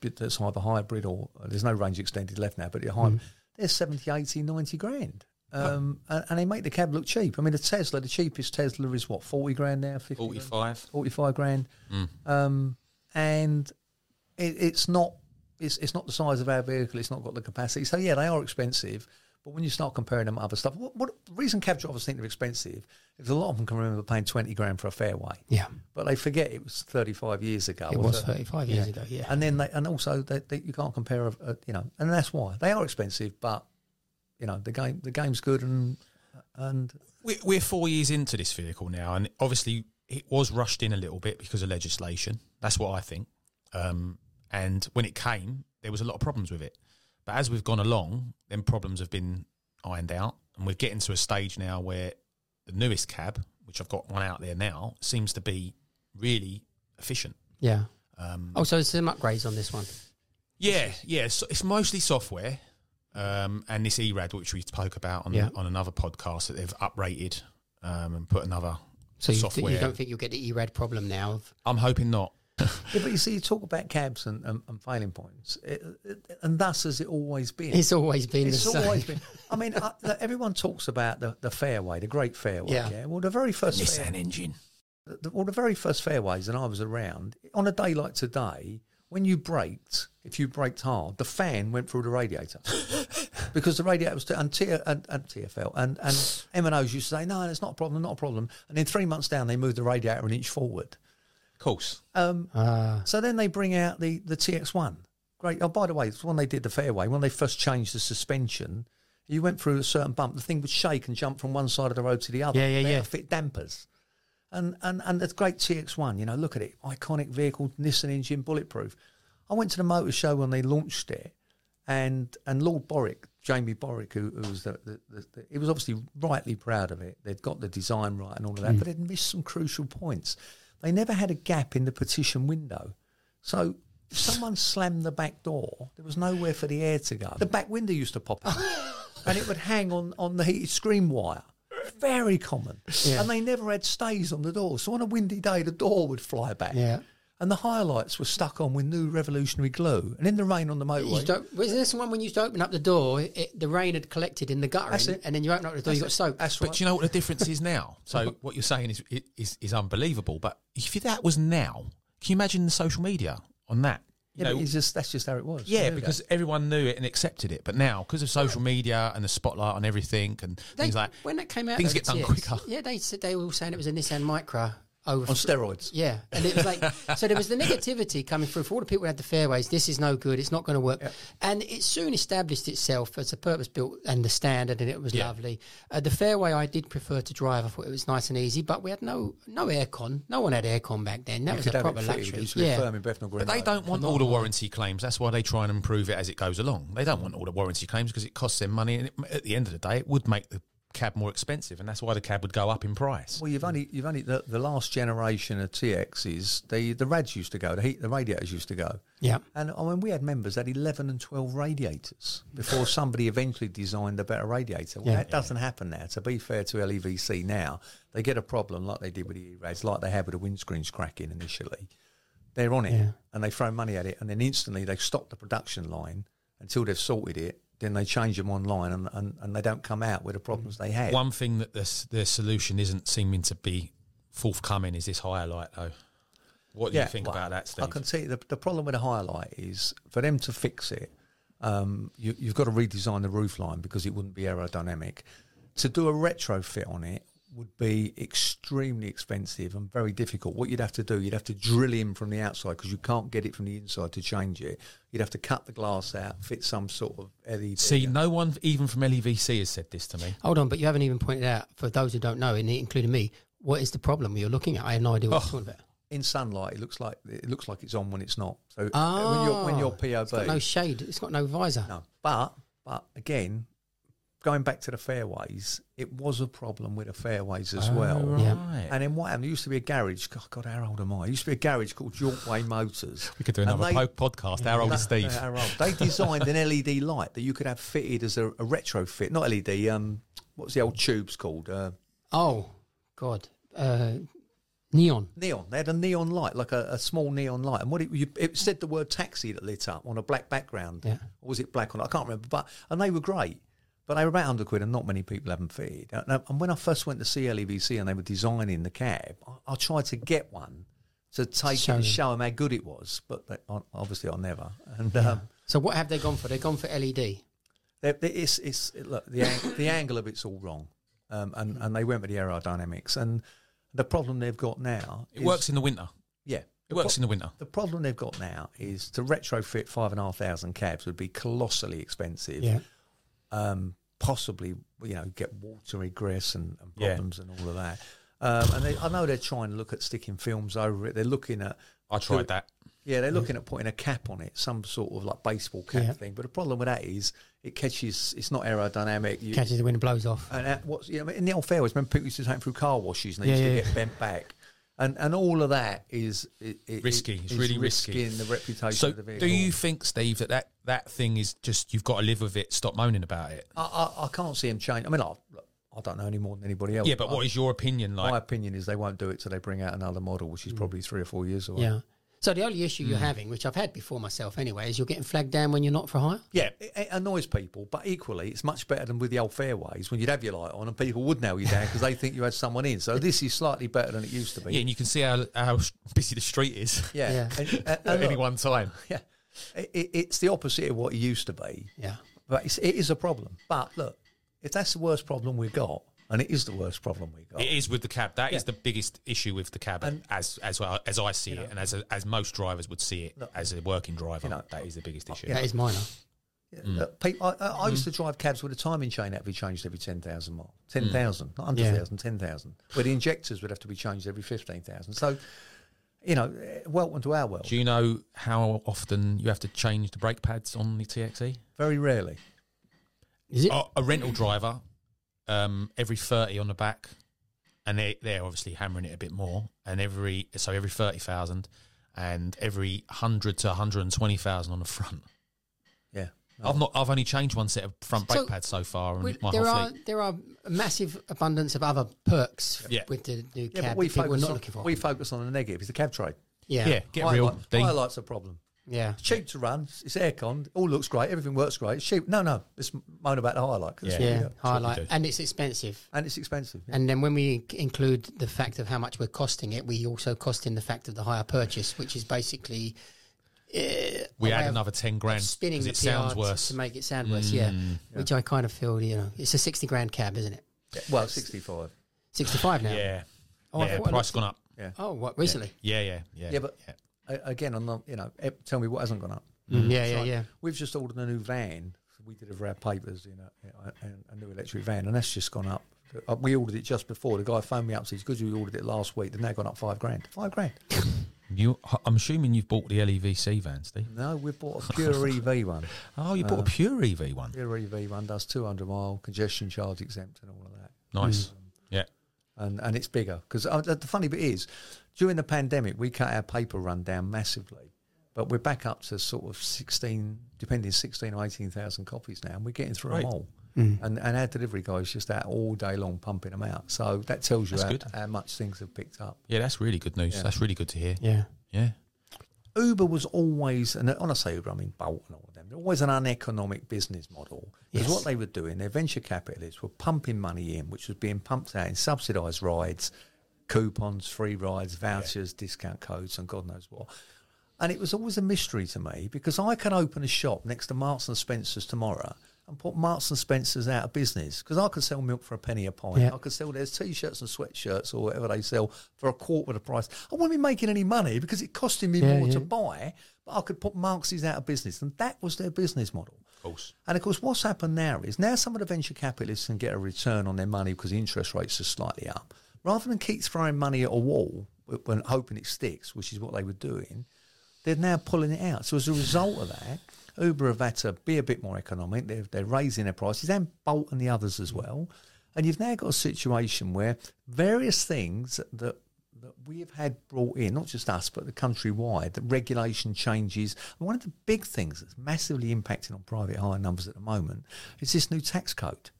that's either hybrid or there's no range extended left now, but they're hybrid. Mm. They're 70, 80, 90 grand. Um, and, and they make the cab look cheap. I mean, the Tesla, the cheapest Tesla is what, 40 grand now? 50 grand? 45. 45 grand. Um, and it, it's not it's, it's not the size of our vehicle. It's not got the capacity. So yeah, they are expensive, But when you start comparing them to other stuff, what, what the reason cab drivers think they're expensive is a lot of them can remember paying 20 grand for a fairway. Yeah. But they forget it was 35 years ago. It was 35 years ago, yeah. And then they, and also they, they, you can't compare, a, a, you know, and that's why they are expensive. But you know, the game the game's good, and and We're, we're four years into this vehicle now, and obviously it was rushed in a little bit because of legislation. That's what I think. Um, and when it came, there was a lot of problems with it. But as we've gone along, then problems have been ironed out, and we're getting to a stage now where the newest cab, which I've got one out there now, seems to be really efficient. Yeah. Um, Oh, so there's some upgrades on this one. Yeah, yeah. So it's mostly software, um, and this ERAD, which we spoke about on Yeah. on another podcast, that they've uprated um, and put another So you, software. you don't think you'll get the ERAD problem now? Of, I'm hoping not. Yeah, but you see, you talk about cabs and, and, and failing points, it, it, and thus has it always been. it's always been It's the same. always been. I mean, uh, look, everyone talks about the, the fairway, the great fairway. Yeah. Yeah. Well, the very first fair, Nissan engine. the, well, the very first fairways, and I was around on a day like today. When you braked, if you braked hard, the fan went through the radiator because the radiator was t- and, T- and, and TFL and and M and O's used to say no, it's not a problem, not a problem. And then three months down, they moved the radiator an inch forward. Of course. Um, Ah, so then they bring out the, the TX1. Great. Oh, by the way, it's when they did the fairway, when they first changed the suspension, you went through a certain bump, the thing would shake and jump from one side of the road to the other. Yeah, yeah, They yeah. to fit dampers. And, and, and it's great TX1, you know, look at it. Iconic vehicle, Nissan engine, bulletproof. I went to the motor show when they launched it, and and Lord Borwick, Jamie Borwick, who, who was the, the, the, the, he was obviously rightly proud of it. They'd got the design right and all of that, but they'd missed some crucial points. They never had a gap in the partition window. So if someone slammed the back door, there was nowhere for the air to go. The back window used to pop up, and it would hang on, on the heated screen wire. Very common. Yeah. And they never had stays on the door. So on a windy day, the door would fly back. yeah. And the highlights were stuck on with new revolutionary glue. And in the rain on the You motorway, used to, was this one when you used to open up the door, it, the rain had collected in the gutter, and, and then you open up the door, you got That's it. soap. That's But right. you know what the difference is now? So what you're saying is is, is unbelievable. But if that was now, can you imagine the social media on that? You yeah, know, but it's just, that's just how it was. yeah, because that. everyone knew it and accepted it. But now, because of social media and the spotlight on everything and They- things like when that came out, things though, get done the quicker. Yeah, they said they were all saying it was a Nissan Micra over on steroids. Yeah, and it was like so there was the negativity coming through for all the people who had the fairways. This is no good. It's not going to work. And it soon established itself as a purpose built and the standard, and it was Yeah. lovely. Uh, the fairway I did prefer to drive. I thought it was nice and easy, but we had no no aircon. No one had aircon back then. That You was could a have proper fitted. luxury. It used to be Yeah. firm in Bethnal Green. But they don't want all the warranty claims. That's why they try and improve it as it goes along. They don't want all the warranty claims because it costs them money, and it, at the end of the day, it would make the cab more expensive, and that's why the cab would go up in price. Well, you've only you've only the, the last generation of TXs. The the rads used to go. The heat the radiators used to go. Yeah. And I mean, we had members that had 11 and 12 radiators before somebody eventually designed a better radiator. Well, Yeah. that doesn't happen now. To be fair to LEVC now, they get a problem like they did with the E-Rads, like they had with the windscreens cracking initially. They're on it Yeah. and they throw money at it, and then instantly they stop the production line until they've sorted it. Then they change them online and, and, and they don't come out with the problems they had. One thing that the the solution isn't seeming to be forthcoming is this higher light, though. What do you think well, about that, Steve? I can see the, the problem with the highlight is for them to fix it, um, you, you've got to redesign the roof line because it wouldn't be aerodynamic. To do a retrofit on it would be extremely expensive and very difficult. What you'd have to do, you'd have to drill in from the outside because you can't get it from the inside to change it. You'd have to cut the glass out, fit some sort of LED. See, no one, even from LEVC, has said this to me. Hold on, but you haven't even pointed out for those who don't know, and including me, what is the problem you're looking at? I have no idea what Oh. you're talking about. in sunlight, it looks like it looks like it's on when it's not. So uh, when you're when you're Ah, It's got no shade. It's got no visor. No, but but again, going back to the fairways, it was a problem with the fairways as well. Oh, Yeah. right. And in what happened? There used to be a garage. God, God, how old am I? There used to be a garage called Yorkway Motors. we could do another they- po- podcast. Our old No, Steve. uh, how old? They designed an LED light that you could have fitted as a, a retrofit, not LED. Um, what's the old tubes called? Uh, Oh, God. Uh, neon. neon. They had a neon light, like a, a small neon light, and what it, you, it said the word taxi that lit up on a black background. Yeah. Or was it black on? I can't remember. But and they were great, but they were about hundred quid, and not many people have them fitted. And, and when I first went to see LEVC and they were designing the cab, I, I tried to get one to take Show it and them. show them how good it was, but they, obviously I never. And um, So what have they gone for? They've gone for LED. They're- they- It's, it's look the ang- the angle of it's all wrong, um, and and they went with the aerodynamics, and the problem they've got now. It is- works in the winter. Yeah, It works in the winter. The problem they've got now is to retrofit five and a half thousand cabs would be colossally expensive. Yeah. Um, possibly, you know, get watery egress and, and Yeah. problems and all of that. Um, and they, I know they're trying to look at sticking films over it. They're looking at I tried that. yeah, they're looking at putting a cap on it, some sort of like baseball cap Yeah. thing. But the problem with that is it catches. It's not aerodynamic. You, Catches the wind and blows off. and that, what's you know in the old fairways, remember people used to take them through car washes and they Yeah, used yeah, to yeah. get bent back, and and all of that is i- i- Risky. It's is really risky. In the reputation So, of the vehicle. do you think, Steve, that, that that thing is just you've got to live with it? Stop moaning about it. I, I, I can't see him change. I mean, I, I don't know any more than anybody else. Yeah, but what is your opinion like? my opinion is they won't do it till they bring out another model, which Mm. is probably three or four years away. Yeah. So the only issue you're hmm. having, which I've had before myself anyway, is you're getting flagged down when you're not for hire. Yeah, it, it annoys people, but equally, it's much better than with the old fairways when you'd have your light on and people would nail you down because they think you had someone in. So this is slightly better than it used to be. Yeah, and you can see how, how busy the street is Yeah, Yeah. And, and- and at any one time. yeah, it, it- it's the opposite of what it used to be. Yeah. But it's, it is a problem. But look, if that's the worst problem we've got, and it is the worst problem we've got, It is with the cab. That is Yeah. the biggest issue with the cab, And- as as well as I see it, and as a, as most drivers would see it as a working driver. know, that is the biggest issue. That is minor. Uh, people, I, I I used to drive cabs with a timing chain that had to be changed every 10,000 miles. 10,000, not 100,000, 10,000. Where the injectors would have to be changed every 15,000. So, you know, eh, welcome to our world. Do you know how often you have to change the brake pads on the TXE? Very rarely. Is it? A, a rental driver, um, every thirty on the back, and they they're obviously hammering it a bit more, and every so every thirty thousand, and every hundred to one hundred and twenty thousand on the front. Yeah. I've not. I've only changed one set of front brake So, pads so far, and We- my there whole are fleet. there are a massive abundance of other perks Yeah. with the new Yeah, cab but we that people are focus, not on, looking for. we focus on the negative. It's the cab trade. yeah, Yeah, get Highlight- real. Dean. Highlight's a problem. Yeah, It's cheap to run. It's aircon. All looks great. Everything works great. It's cheap. No, no. Let's moan about the highlight. 'cause it's Yeah. yeah. got. what we Highlight, and it's expensive. And it's expensive. yeah. And then when we include the fact of how much we're costing it, we also cost in the fact of the hire purchase, which is basically uh, we add another ten grand spinning the it PR to- worse. to make it sound worse. Yeah, which I kind of feel you know it's a sixty grand cab, isn't it? Yeah, Well, 65. Sixty five now. yeah, Oh, I yeah. Price gone up. Yeah. Oh, what recently? Yeah, yeah, yeah. Yeah, but a- again, on the you know, tell me what hasn't gone up. Mm, yeah, It's yeah, yeah. We've just ordered a new van. We for our papers, you know, a, a new electric van, and that's just gone up. Uh, We ordered it just before. The guy phoned me up and said, because we ordered it last week, they've now gone up five grand. Five grand. You, I'm assuming you've bought the LEVC van, Steve. No, we bought a pure EV one. Oh, you bought a pure EV one. Pure EV one does 200 mile, congestion charge exempt and all of that. Nice. Yeah. and and it's bigger because uh, the funny bit is during the pandemic we cut our paper run down massively but we're back up to sort of 16 depending 16 or 18,000 copies now and we're getting through Right. them all mm. and, and our delivery guys just out all day long pumping them out so that tells you how, how much things have picked up Yeah, that's really good news. Yeah. That's really good to hear. Yeah. Yeah. Uber was always, and when I say Uber, I mean Bolt and all of them, they're always an uneconomic business model. Because Yes. what they were doing, their venture capitalists were pumping money in, which was being pumped out in subsidised rides, coupons, free rides, vouchers, discount codes, and God knows what. And it was always a mystery to me because I can open a shop next to Marks and Spencer's tomorrow and put Marks and Spencer's out of business because I could sell milk for a penny a pint. Yeah. I could sell their t-shirts and sweatshirts or whatever they sell for a quarter of the price. I wouldn't be making any money because it costing me Yeah, more to buy, but I could put Marks's out of business, and that was their business model. Of course. And of course, what's happened now is now some of the venture capitalists can get a return on their money because the interest rates are slightly up. Rather than keep throwing money at a wall when hoping it sticks, which is what they were doing, they're now pulling it out. So as a result of that, Uber have had to be a bit more economic. They're, they're raising their prices and Bolt and the others as well. And you've now got a situation where various things that that we have had brought in, not just us, but the countrywide, that regulation changes. And one of the big things that's massively impacting on private hire numbers at the moment is this new tax code.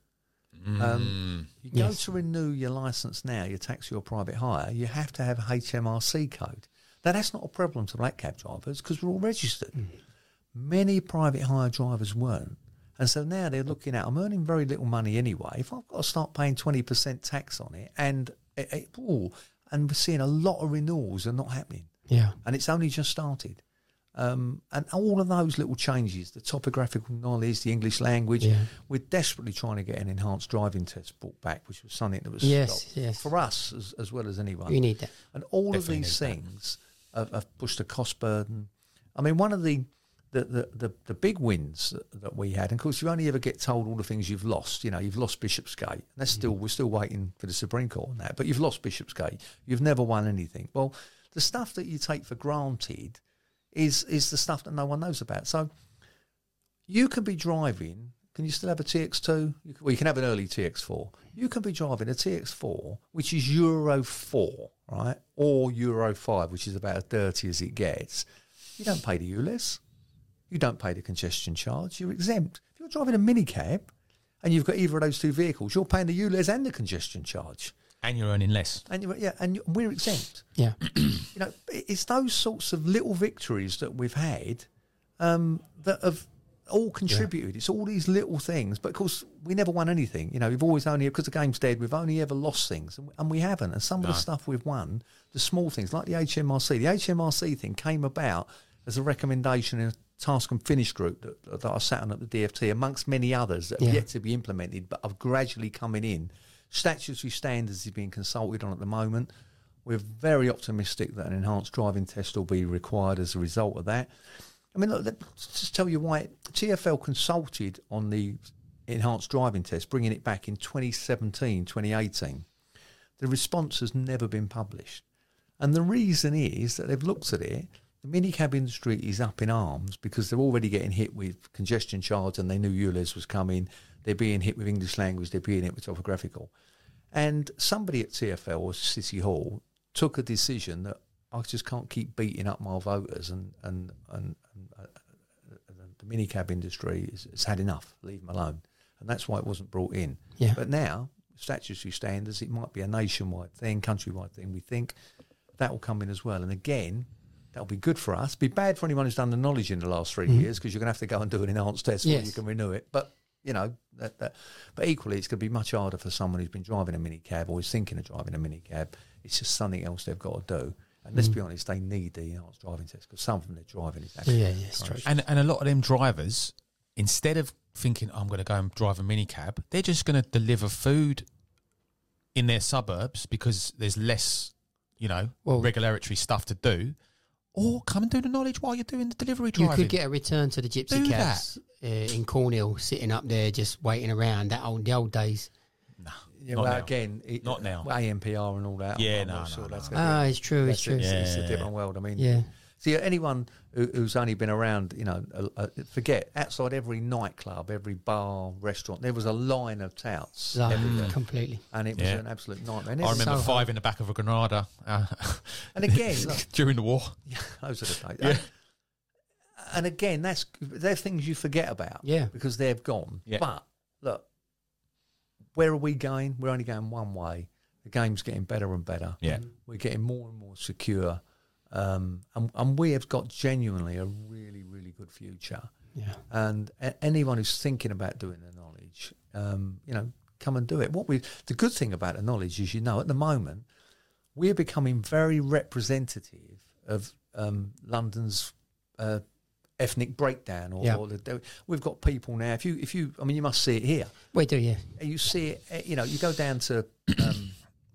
Um, you go Yes. to renew your license now, your taxi or private hire, you have to have a HMRC code. Now, that's not a problem to black cab drivers because we're all registered. Many private hire drivers weren't. And so now they're looking at, I'm earning very little money anyway. If I've got to start paying 20% tax on it, and it, it, ooh, and we're seeing a lot of renewals are not happening Yeah. and it's only just started. Um, and all of those little changes, the topographical knowledge, the English language, Yeah. we're desperately trying to get an enhanced driving test brought back, which was something that was Yes, stopped yes. for us as, as well as anyone. You need that. And all Definitely of these things have, have pushed the cost burden. I mean, one of the the, the, the, the big wins that, that we had, and of course, you only ever get told all the things you've lost. You know, you've lost Bishopsgate, and that's still we're still waiting for the Supreme Court on that. But you've lost Bishopsgate. You've never won anything. Well, the stuff that you take for granted is is the stuff that no one knows about. So you can be driving. Can you still have a TX2? You can, well, you can have an early TX4. You can be driving a TX4, which is Euro 4, right? Or Euro 5, which is about as dirty as it gets. You don't pay the ULEZ. You don't pay the congestion charge. You're exempt. If you're driving a minicab and you've got either of those two vehicles, you're paying the ULEZ and the congestion charge. And you're earning less. And you're, yeah, and you- we're exempt Yeah. you know, it's those sorts of little victories that we've had um, that have all contributed. It's all these little things, but of course we never won anything. You know, we've always only because the game's dead. We've only ever lost things, and, and we haven't. And some of the stuff we've won, the small things like the HMRC, the HMRC thing came about as a recommendation in a task and finish group that, that I sat on at the DFT, amongst many others that have Yeah. yet to be implemented, but are gradually coming in. Statutory standards is being consulted on at the moment. We're very optimistic that an enhanced driving test will be required as a result of that. I mean, look, let's just tell you why TFL consulted on the enhanced driving test, bringing it back in 2017, 2018. The response has never been published. And the reason is that they've looked at it. The minicab industry is up in arms because they're already getting hit with congestion charge and they knew ULEZ was coming. They're being hit with English language, they're being hit with topographical. And somebody at TFL or City Hall took a decision that I just can't keep beating up my voters and, and, and, and uh, the minicab industry has, has had enough, leave them alone. And that's why it wasn't brought in. Yeah. But now, statutory standards, it might be a nationwide thing, countrywide thing. We think that will come in as well. And again, that'll be good for us. Be bad for anyone who's done the knowledge in the last 3 years because you're going to have to go and do an enhanced test before Yes. you can renew it. But you know that, that. But equally, it's going to be much harder for someone who's been driving a minicab or is thinking of driving a minicab. It's just something else they've got to do. And let's mm. be honest, they need the enhanced driving test because some of them they're driving is actually. Yeah, yeah, it's true. And and a lot of them drivers, instead of thinking I'm going to go and drive a minicab, they're just going to deliver food in their suburbs because there's less, you know, Well- regulatory stuff to do. Or mm. come and do the knowledge while you're doing the delivery driving. You could get a return to the gypsy Do cabs uh, in Cornhill, sitting up there just waiting around. That old, the old days. nah, Yeah, not well, now. again, it, Not now. well, ANPR and all that. Yeah, I'm no, not no, sure no, that's no. gonna be- Ah, it's true. It's true. it. It's, it's Yeah. a different world. I mean, Yeah. See, anyone who, who's only been around, you know, uh, uh, forget outside every nightclub, every bar, restaurant, there was a line of touts Like, everywhere, completely. and it was Yeah. an absolute nightmare. And I remember Soho. five in the back of a Granada uh, and again, look, during the war. Yeah, those are the days. And, and again, that's they're things you forget about, Yeah. because they've gone. Yeah. But look, where are we going? We're only going one way. The game's getting better and better. Yeah. we're getting more and more secure, um, and, and we have got genuinely a really, really good future. Yeah. And a- anyone who's thinking about doing the knowledge, um, you know, come and do it. What we the good thing about the knowledge is, you know, at the moment we're becoming very representative of um, London's uh, ethnic breakdown. Or, Yeah. or the, we've got people now. If you, if you, I mean, you must see it here. We do, yeah. You see it. eh, You know, you go down to. Um,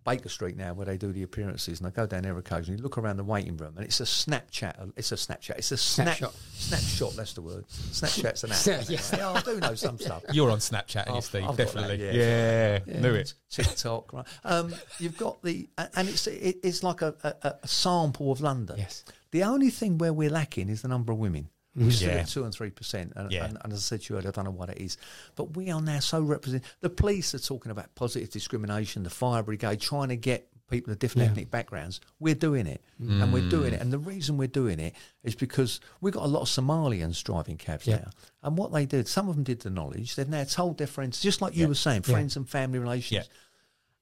Baker Street now, where they do the appearances, and I go down there occasionally. You look around the waiting room, and it's a Snapchat. It's a Snapchat. It's a snap, Snapshot. Snapshot. That's the word. Snapchat's an app. Yeah. isn't yeah, I do know some stuff. You're on Snapchat, you I've- Steve, I've definitely. that, yeah, yeah. knew it. TikTok, right? Um, you've got the, and it's it, it's like a, a, a sample of London. Yes. The only thing where we're lacking is the number of women. We're still Yeah. two and three percent, and, Yeah. and, and as I said to you earlier, I don't know what it is, but we are now so represented. The police are talking about positive discrimination. The fire brigade trying to get people of different Yeah. ethnic backgrounds. We're doing it, and we're doing it. Mm. And the reason we're doing it is because we've got a lot of Somalians driving cabs Yeah. now. And what they did, some of them did the knowledge. They've now told their friends, just like you were saying, Yeah. friends and family relations.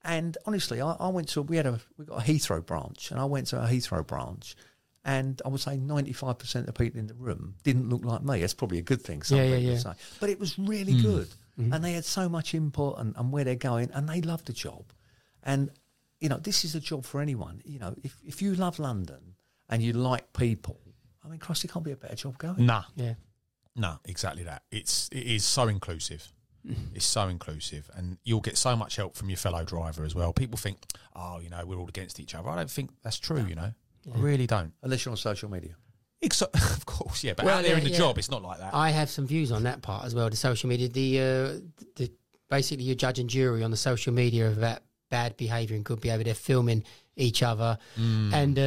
And honestly, I, I went to we had a we got a Heathrow branch, and I went to a Heathrow branch, and I would say ninety five percent of the people in the room didn't look like me. That's probably a good thing. Some Yeah, yeah, people yeah. say, but it was really hmm. good, mm-hmm. and they had so much input and, and where they're going, and they loved the job. And you know, this is a job for anyone. You know, if if you love London and you like people, I mean, Christ, it can't be a better job going. Nah, Yeah. No, exactly that. It's it is so inclusive. It's so inclusive, and you'll get so much help from your fellow driver as well. People think, oh, you know, we're all against each other. I don't think that's true. You know, I really don't. Unless you're on social media. Except, of course, yeah, but Well, out there yeah, in the yeah. job, it's not like that. I have some views on that part as well. The social media, the uh, the basically your judge and jury on the social media about bad behaviour and good behaviour. They're filming each other, Mm. and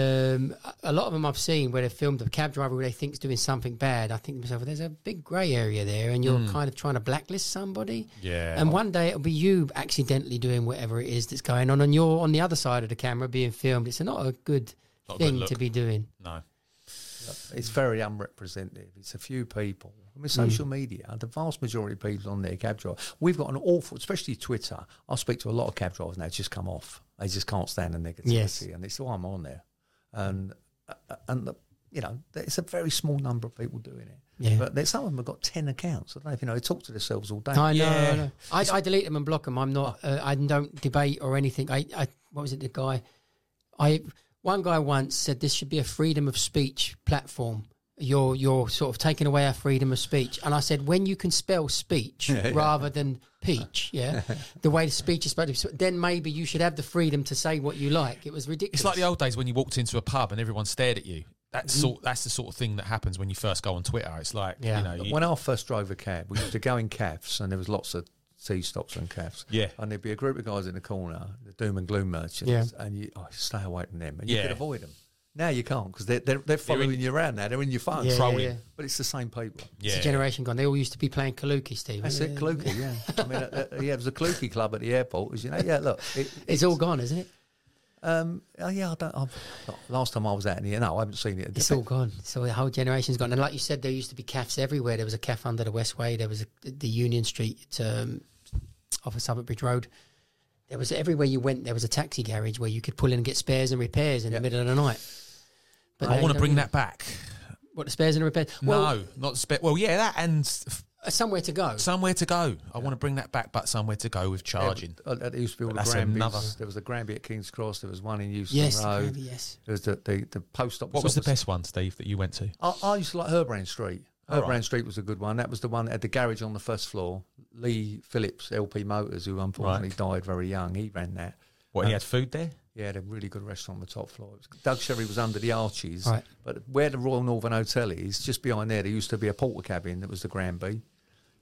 um, a lot of them I've seen where they've filmed a cab driver who they think's doing something bad. I think to myself, there's a big grey area there, and you're kind of trying to blacklist somebody. Mm. yeah, And one day it'll be you accidentally doing whatever it is that's going on, and you're on the other side of the camera being filmed. It's not a good Not a good thing to be doing. no, It's very unrepresentative. It's a few people. I mean, social media, the vast majority of people on there, cab driver. We've got an awful, especially Twitter. I speak to a lot of cab drivers now, It's just come off. They just can't stand the negativity. Yes. And it's why I'm on there. And, uh, and the, you know, it's a very small number of people doing it. Yeah. But some of them have got 10 accounts. I don't know if you know, they talk to themselves all day. I know. Yeah. I, know. I, I delete them and block them. I'm not. Uh, I don't debate or anything. I, I. What was it? The guy. I. One guy once said this should be a freedom of speech platform. You're you're sort of taking away our freedom of speech. And I said when you can spell speech rather than peach, yeah, the way the speech is supposed to, be, then maybe you should have the freedom to say what you like. It was ridiculous. it's like the old days when you walked into a pub and everyone stared at you. That's Mm-hmm. sort. That's the sort of thing that happens when you first go on Twitter. It's like, Yeah. you know, you, when I first drove a cab, we used to go in cabs, and there was lots of tea stops and cabs. Yeah. and there'd be a group of guys in the corner, the doom and gloom merchants, Yeah. and you oh, stay away from them, and you Yeah. could avoid them. Now you can't because they're, they're they're following you around now. They're in your phone, Yeah, yeah, trolling. yeah. But it's the same people. It's a generation gone. They all used to be playing Kaluki, Steve. That's it, Kaluki, Yeah, I mean, uh, uh, yeah, there's a Kaluki club at the airport. As you know, yeah. Look, it, It's all gone, isn't it? Um, oh, yeah. I don't. I've, last time I was out in here, no, I haven't seen it. It's all gone. So the whole generation's gone. And like you said, there used to be cafes everywhere. There was a cafe under the Westway. There was a, the Union Street um, off of Southwark Bridge Road. There was everywhere you went. There was a taxi garage where you could pull in and get spares and repairs in Yeah. the middle of the night. But I want to bring really- that back. What the spares and repairs? Well, no, not spe- Well, yeah, that and f- somewhere to go. somewhere to go. I want to bring that back, but somewhere to go with charging. Uh, there used to be all But the that's Granbys. another- There was the Granby at King's Cross. There was one in Euston Yes, Road. maybe, yes. There was the, the, the post office. What was the best one, Steve, that you went to? I, I used to like Herbrand Street. All Herbrand right. Street was a good one. That was the one that had the garage on the first floor. Lee Phillips, LP Motors, who unfortunately died very young, he ran that. What, he had food there? He had a really good restaurant on the top floor. It was, Doug Sherry was under the arches, Right. but where the Royal Northern Hotel is, just behind there, there used to be a Portakabin that was the Granby.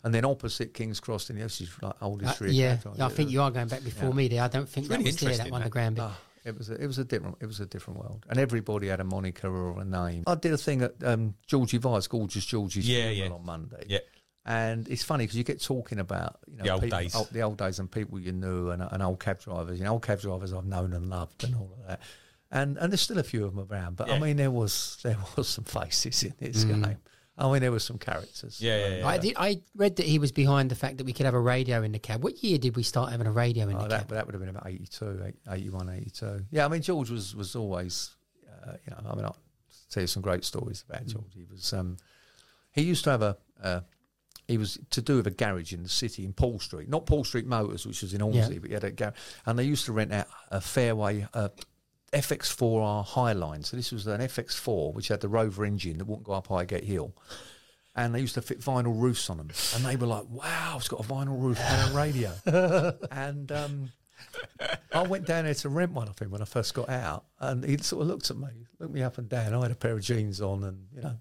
And then opposite King's Cross, in the this is like old Uh, history. of yeah, I think you are going back before Yeah. me there. I don't think that really was there, that interesting, one, the that. Granby. Ah, it was a, it was a different it was a different world, and everybody had a moniker or a name. I did a thing at um, Georgie Vice, Gorgeous Georgie's Yeah, funeral yeah. on Monday. Yeah. And it's funny because you get talking about you know The old people- days. oh, the old days, and people you knew, and, and old cab drivers. You know, old cab drivers I've known and loved, and all of that. And and there's still a few of them around, but I mean there was there was some faces in this game. I mean there were some characters. Yeah, yeah, yeah. I did. I read that he was behind the fact that we could have a radio in the cab. What year did we start having a radio in Oh, the that, cab? that would have been about 82, 81, 82. Yeah, I mean, George was, was always, uh, you know, I mean, I'll tell you some great stories about George. He was, um, he used to have a, uh, he was to do with a garage in the city in Paul Street, not Paul Street Motors, which was in Hornsey, Yeah. but he had a garage. And they used to rent out a Fairway uh, FX4R Highline. So this was an FX4 which had the Rover engine that wouldn't go up Highgate Hill. And they used to fit vinyl roofs on them. And they were like, wow, it's got a vinyl roof and a radio. and um, I went down there to rent one of him when I first got out. And he sort of looked at me, looked me up and down. I had a pair of jeans on and, you know.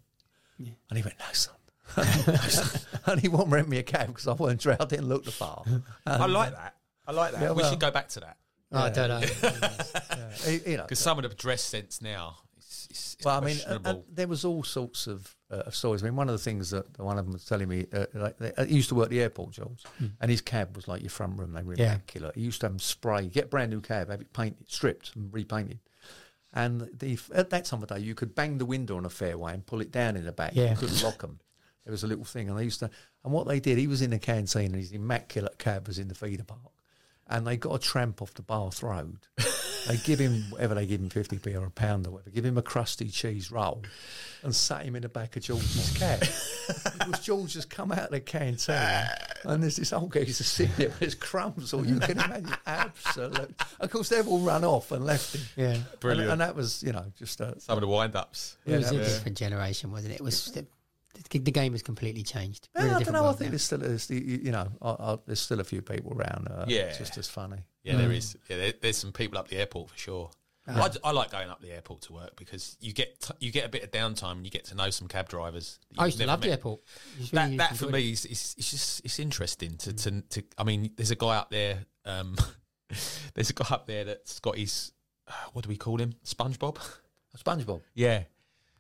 And he went, no, son. And he won't rent me a cab because I weren't dressed. I didn't look the far. I like that. I like that. Yeah, we well- should go back to that Oh, I don't know. Yeah, he- you know, because some of the dress sense now is, is, is Well, I mean, uh, uh, there was all sorts of, uh, of stories. I mean, one of the things that one of them was telling me, uh, like, they, uh, he used to work at the airport, Jules, and his cab was like your front room. They were Yeah. immaculate. He used to have them spray, get a brand new cab, have it painted, stripped, and repainted. And the, at that time of day, you could bang the window on a fairway and pull it down in the back. Yeah. You couldn't lock them. There was a little thing, and they used to. And what they did, he was in the canteen, and his immaculate cab was in the feeder park, and they got a tramp off the Bath Road. they give him whatever they give him, 50p or a pound or whatever, give him a crusty cheese roll and sat him in the back of George's cab. because George has come out of the canteen and there's this old geezer sitting there with his crumbs all you can imagine. Absolutely. Of course, they've all run off and left him. Yeah. And, Brilliant. and that was, you know, just uh, Some of the wind ups. It was a was- different generation, wasn't it? It was the, the game has completely changed. We're in a I don't know. I think now. there's still, there's, you know, I, I, there's still a few people around. Uh, Yeah. it's just as funny. Yeah, there is. Yeah, there, there's some people up the airport for sure. I, I like going up the airport to work because you get t- you get a bit of downtime and you get to know some cab drivers. that I used to never love the airport. It's really That that for me is is it's just it's interesting to, to to. I mean, there's a guy up there. Um, there's a guy up there that's got his uh, what do we call him? SpongeBob. SpongeBob. Yeah.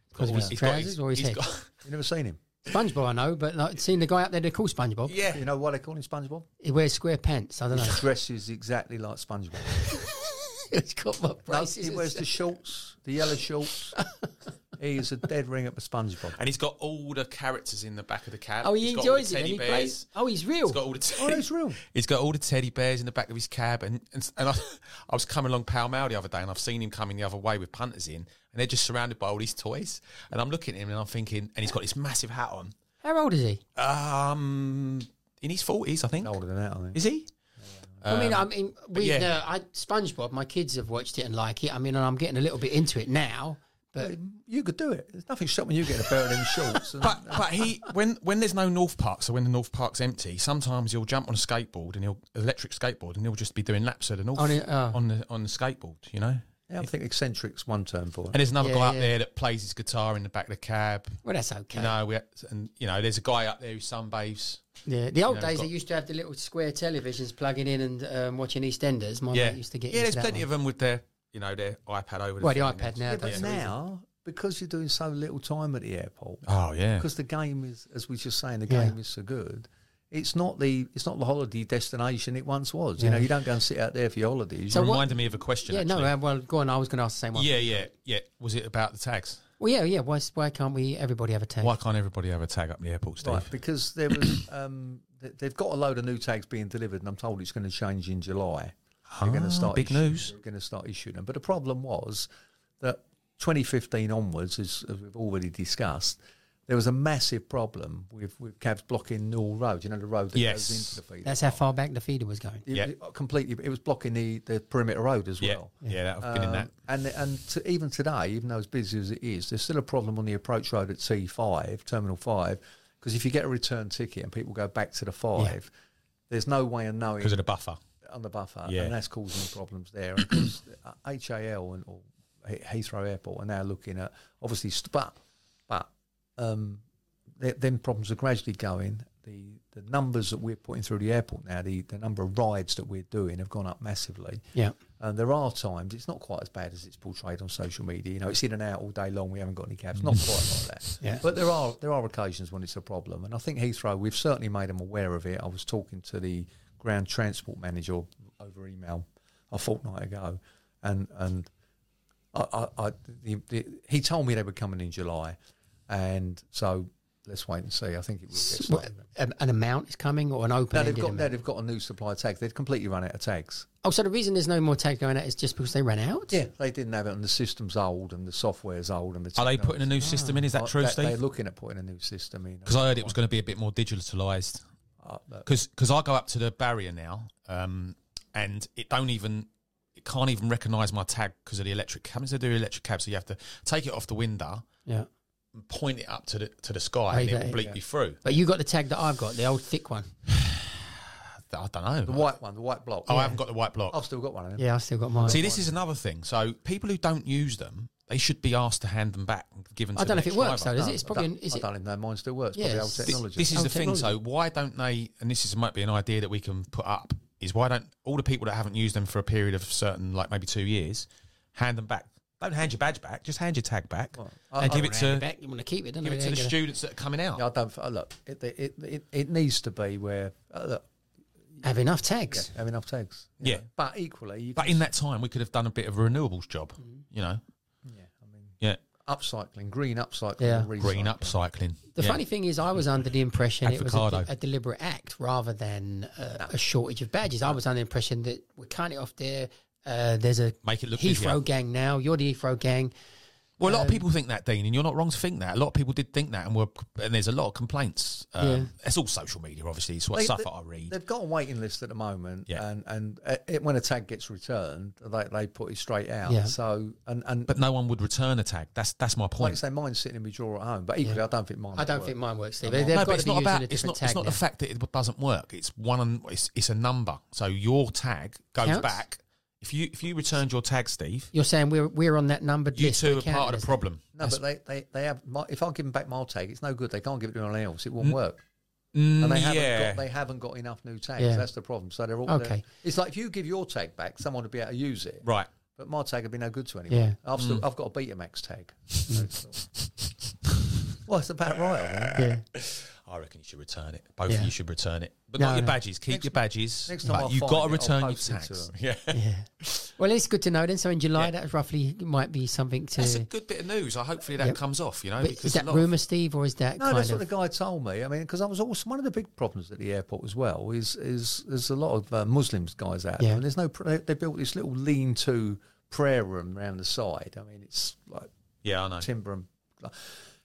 Because of his He's got trousers or his he's head? got- You never seen him? SpongeBob, I know, but like, seen the guy up there they call SpongeBob. yeah. You know why they call him SpongeBob? He wears square pants. I don't know. He dresses exactly like SpongeBob. He's got my No, braces. he wears the shorts, the yellow shorts. he is a dead ring up with SpongeBob. And he's got all the characters in the back of the cab. oh, he He's got all the enjoys it. And he plays. Oh, he's real. He's got all the Oh, teddy- real. He's got all the teddy bears in the back of his cab, and and, and I, I was coming along Pall Mall the other day, and I've seen him coming the other way with punters in, and they're just surrounded by all these toys, and I'm looking at him and I'm thinking, and he's got this massive hat on, How old is he? um, in his forties, I think. Older than that, I think. Is he? I mean, I mean, we, yeah. uh, I, SpongeBob. My kids have watched it and like it. I mean, and I'm getting a little bit into it now. But You could do it. There's nothing stopping you getting a pair of them shorts. And, But but he when when there's no North Park, so when the North Park's empty, sometimes he'll jump on a skateboard and he'll electric skateboard, and he'll just be doing laps of the North On it, oh. on the on the skateboard, you know. yeah, I think eccentric's one term for it. And there's another Yeah, guy up yeah. there that plays his guitar in the back of the cab. well, that's okay. You know, we and you know, there's a guy up there who sunbathes. Yeah, the old know, days they used to have the little square televisions plugging in and um, watching EastEnders. My Yeah, mate used to get. yeah. There's plenty one. of them with their, you know, their iPad over. Well, the thing. iPad now Yeah, but now, because you're doing so little time at the airport, Oh yeah. because the game is, as we were just saying, the Yeah. game is so good. It's not the it's not the holiday destination it once was. You know, you don't go and sit out there for your holidays. So You- what- reminded me of a question. Yeah, no, actually. uh, well, go on. I was going to ask the same one. yeah, yeah, yeah. Was it about the tags? Well, yeah, yeah. Why, why can't we? Everybody have a tag. Why can't everybody have a tag up the airport, Steve? Right, because there was um, they've got a load of new tags being delivered, and I'm told it's going to change in July. They're going Ah, to start big issu- news. They're going to start issuing them. But the problem was that 2015 onwards, as, as we've already discussed, there was a massive problem with, with cabs blocking Newall Road. You know the road that Yes. goes into the feeder. That's how far back the feeder was going. It- Yeah. it completely. It was blocking the, the perimeter road as yeah, well. yeah. that- I've been in Um, that. And and to, even today, even though as busy as it is, there's still a problem on the approach road at T5, Terminal 5, because if you get a return ticket and people go back to the 5, there's no way of knowing Because of the buffer. On the buffer, Yeah. and that's causing problems there. And 'cause, uh, HAL and or Heathrow Airport are now looking at, obviously, st- but, but um, then problems are gradually going. The, the numbers that we're putting through the airport now, the, the number of rides that we're doing have gone up massively. Yeah. And there are times it's not quite as bad as it's portrayed on social media. You know, it's in and out all day long. We haven't got any cabs. Not quite like that. Yeah. But there are there are occasions when it's a problem, and I think Heathrow we've certainly made them aware of it. I was talking to the ground transport manager over email a fortnight ago, and and I, I, I the, the, he told me they were coming in July, and so let's wait and see. I think it will get What, started. an, an amount is coming or an open No, they've got no, they've got a new supply of tags. They've completely run out of tags. Oh, so the reason there's no more tags going out is just because they ran out? Yeah, they didn't have it, and the system's old, and the software's old, and the Are they putting a new system in? Is that Uh, true, they- Steve? They're looking at putting a new system in. Because I heard it was going to be a bit more digitalised. But- Because I go up to the barrier now, um, and it don't even it can't even recognise my tag because of the electric cabs. They do electric cabs, so you have to take it off the window Yeah. and point it up to the to the sky, Right and it there, will bleep yeah. you through. But you got the tag that I've got, the old thick one. I don't know. the white one, the white block. oh, I haven't got the white block. I've still got one of them. Yeah, I still got mine. See, this is another thing. So people who don't use them, they should be asked to hand them back and given. To I don't know if it next works though, does No, it? It's I probably. don't, Is I it? don't even know mine still works. Yeah, Probably old technology. This is Oh, the thing. So why don't they? And this is might be an idea that we can put up. Is why don't all the people that haven't used them for a period of certain, like maybe two years, hand them back? Don't hand your badge back. Just hand your tag back Right. I- and I- give it to back. You want to keep it, don't give it to the gonna- students that are coming out. I don't. uh, Look, it, it, it, it needs to be where uh, look, Have enough tags. yeah, tags. have enough tags. Yeah. know. but equally, you But in that time, we could have done a bit of a renewables job. You know, Yeah, I mean, yeah, upcycling, green upcycling, Yeah. and green recycling. upcycling. The Yeah. funny thing is, I was under the impression it was a, Avocado. a deliberate act rather than uh, a shortage of badges. I was under the impression that we're cutting it off there Uh, there's a Make it look Heathrow busier. gang now. You're the Heathrow gang. Well, a lot Um, of people think that, Dean, and you're not wrong to think that. A lot of people did think that, and were, and there's a lot of complaints. Um, Yeah. It's all social media, obviously. It's what They- stuff they- I read. They've got a waiting list at the moment, Yeah. and and uh, it, when a tag gets returned, they, they put it straight out. Yeah. So and and But no one would return a tag. That's that's my like point. say, mine's sitting in my drawer at home. But equally, I don't think mine. I don't work. think mine works, Steve. No, They've no, got but to it's be not using about a it's not tag it's not the fact that it doesn't work. It's one. It's, it's a number. So your tag goes Counts? back. If you if you returned your tag, Steve, You're saying we're we're on that numbered you list. two we're are part of the that. problem. No, but they, they, they have. My, if I give them back my tag, it's no good. They can't give it to anyone else. It Mm. won't work. Mm, And they haven't yeah. got they haven't got enough new tags. Yeah. That's the problem. So they're all Okay. they're- It's like if you give your tag back, someone would be able to use it. right. But my tag would be no good to anyone. Yeah. I've still I've got a Betamax tag. well, it's about right. I think. Yeah. I reckon you should return it. Both Yeah. of you should return it, but No, not your no. badges. Keep Next- your badges. next time I'll you've find got to it, I'll return your post it to tags. them. Yeah, Yeah. Well, it's good to know then. So in July, Yeah. that roughly might be something to. that's a good bit of news. I hopefully that Yep. comes off. You know, but because is a that lot of- rumor, Steve, or is that No, kind that's of? what the guy told me. I mean, because I was also one of the big problems at the airport as well is is there's a lot of uh, Muslims guys out Yeah. there, and there's no. pr- They, they built this little lean-to prayer room around the side. I mean, it's like Yeah, I know. timber and.